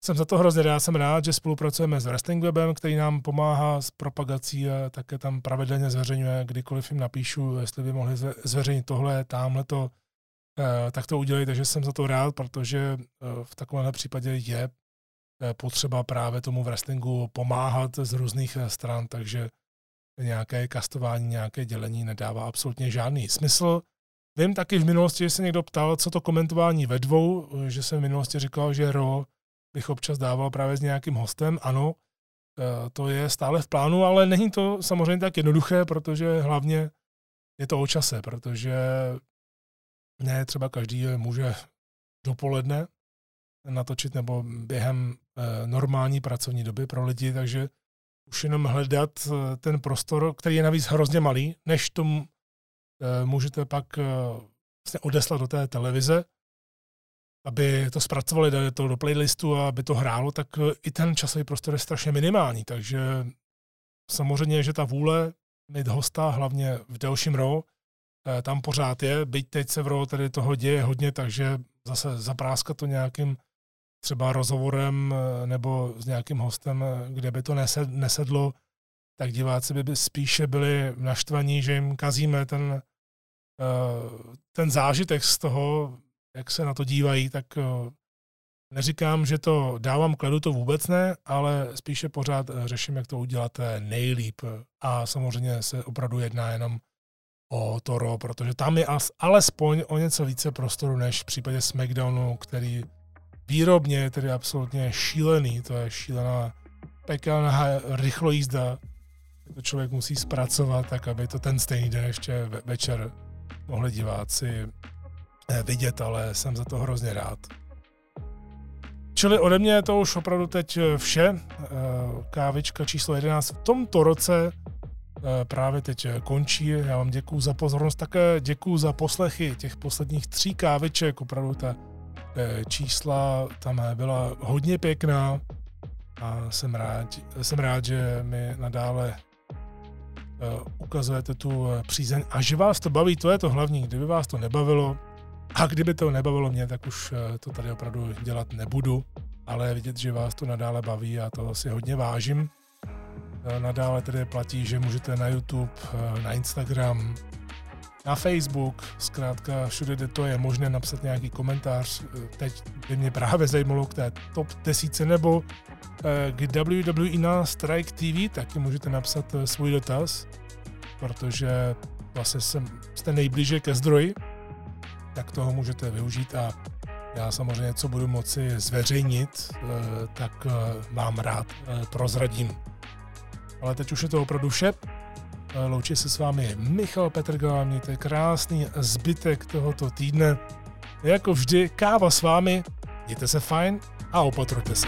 jsem za to hrozně rád. Jsem rád, že spolupracujeme s Wrestling Webem, který nám pomáhá s propagací a také tam pravidelně zveřejňuje, kdykoliv jim napíšu, jestli by mohli zveřejnit tohle, tamhle to, eh, tak to udělej, takže jsem za to rád, protože eh, v takovémhle případě je Eh, potřeba právě tomu wrestlingu pomáhat z různých eh, stran, takže nějaké kastování, nějaké dělení nedává absolutně žádný smysl. Vím taky v minulosti, že se někdo ptal, co to komentování ve dvou, eh, že jsem v minulosti říkal, že RO bych občas dával právě s nějakým hostem. Ano, to je stále v plánu, ale není to samozřejmě tak jednoduché, protože hlavně je to o čase, protože ne třeba každý může dopoledne natočit nebo během eh, normální pracovní doby pro lidi, takže už jenom hledat eh, ten prostor, který je navíc hrozně malý, než tomu eh, můžete pak vlastně odeslat do té televize, aby to zpracovali, dali to do playlistu a aby to hrálo, tak i ten časový prostor je strašně minimální. Takže samozřejmě, že ta vůle mít hosta, hlavně v delším row, tam pořád je, byť teď se v row tedy toho děje hodně, takže zase zapráskat to nějakým třeba rozhovorem eh, nebo s nějakým hostem, eh, kde by to nesedlo, tak diváci by spíše byli naštvaní, že jim kazíme ten, eh, ten zážitek z toho, jak se na to dívají, tak neříkám, že to dávám kledu, to vůbec ne, ale spíše pořád řeším, jak to udělat nejlíp. A samozřejmě se opravdu jedná jenom o Toro, protože tam je alespoň o něco více prostoru než v případě SmackDownu, který výrobně je tedy absolutně šílený, to je šílená pekelná rychlojízda. To člověk musí zpracovat tak, aby to ten stejný den ještě večer mohli diváci eh, vidět, ale jsem za to hrozně rád. Čili ode mě je to už opravdu teď eh, vše. Eh, kávička číslo 11 v tomto roce právě teď končí. Já vám děkuji za pozornost, také děkuji za poslechy těch posledních tří káviček. Opravdu ta čísla tam byla hodně pěkná a jsem rád, jsem rád že mi nadále eh, ukazujete tu eh, přízeň a že vás to baví, to je to hlavní. Kdyby vás to nebavilo, a kdyby to nebavilo mě, tak už to tady opravdu dělat nebudu, ale vidět, že vás to nadále baví a to si hodně vážím. Nadále tedy platí, že můžete na YouTube, na Instagram, na Facebook, zkrátka všude, kde to je možné napsat nějaký komentář. Teď by mě právě zajímalo k té top desíce nebo eh, k WWE na Strike TV, taky můžete napsat eh, svůj dotaz, protože vlastně jsem, jste nejblíže ke zdroji, tak toho můžete využít a já samozřejmě, co budu moci zveřejnit, eh, tak vám rád prozradím. Ale teď už je to opravdu vše. Loučí se s vámi Michal Petrgal, mějte krásný zbytek tohoto týdne. Jako vždy, káva s vámi, mějte se fajn a opatrujte se.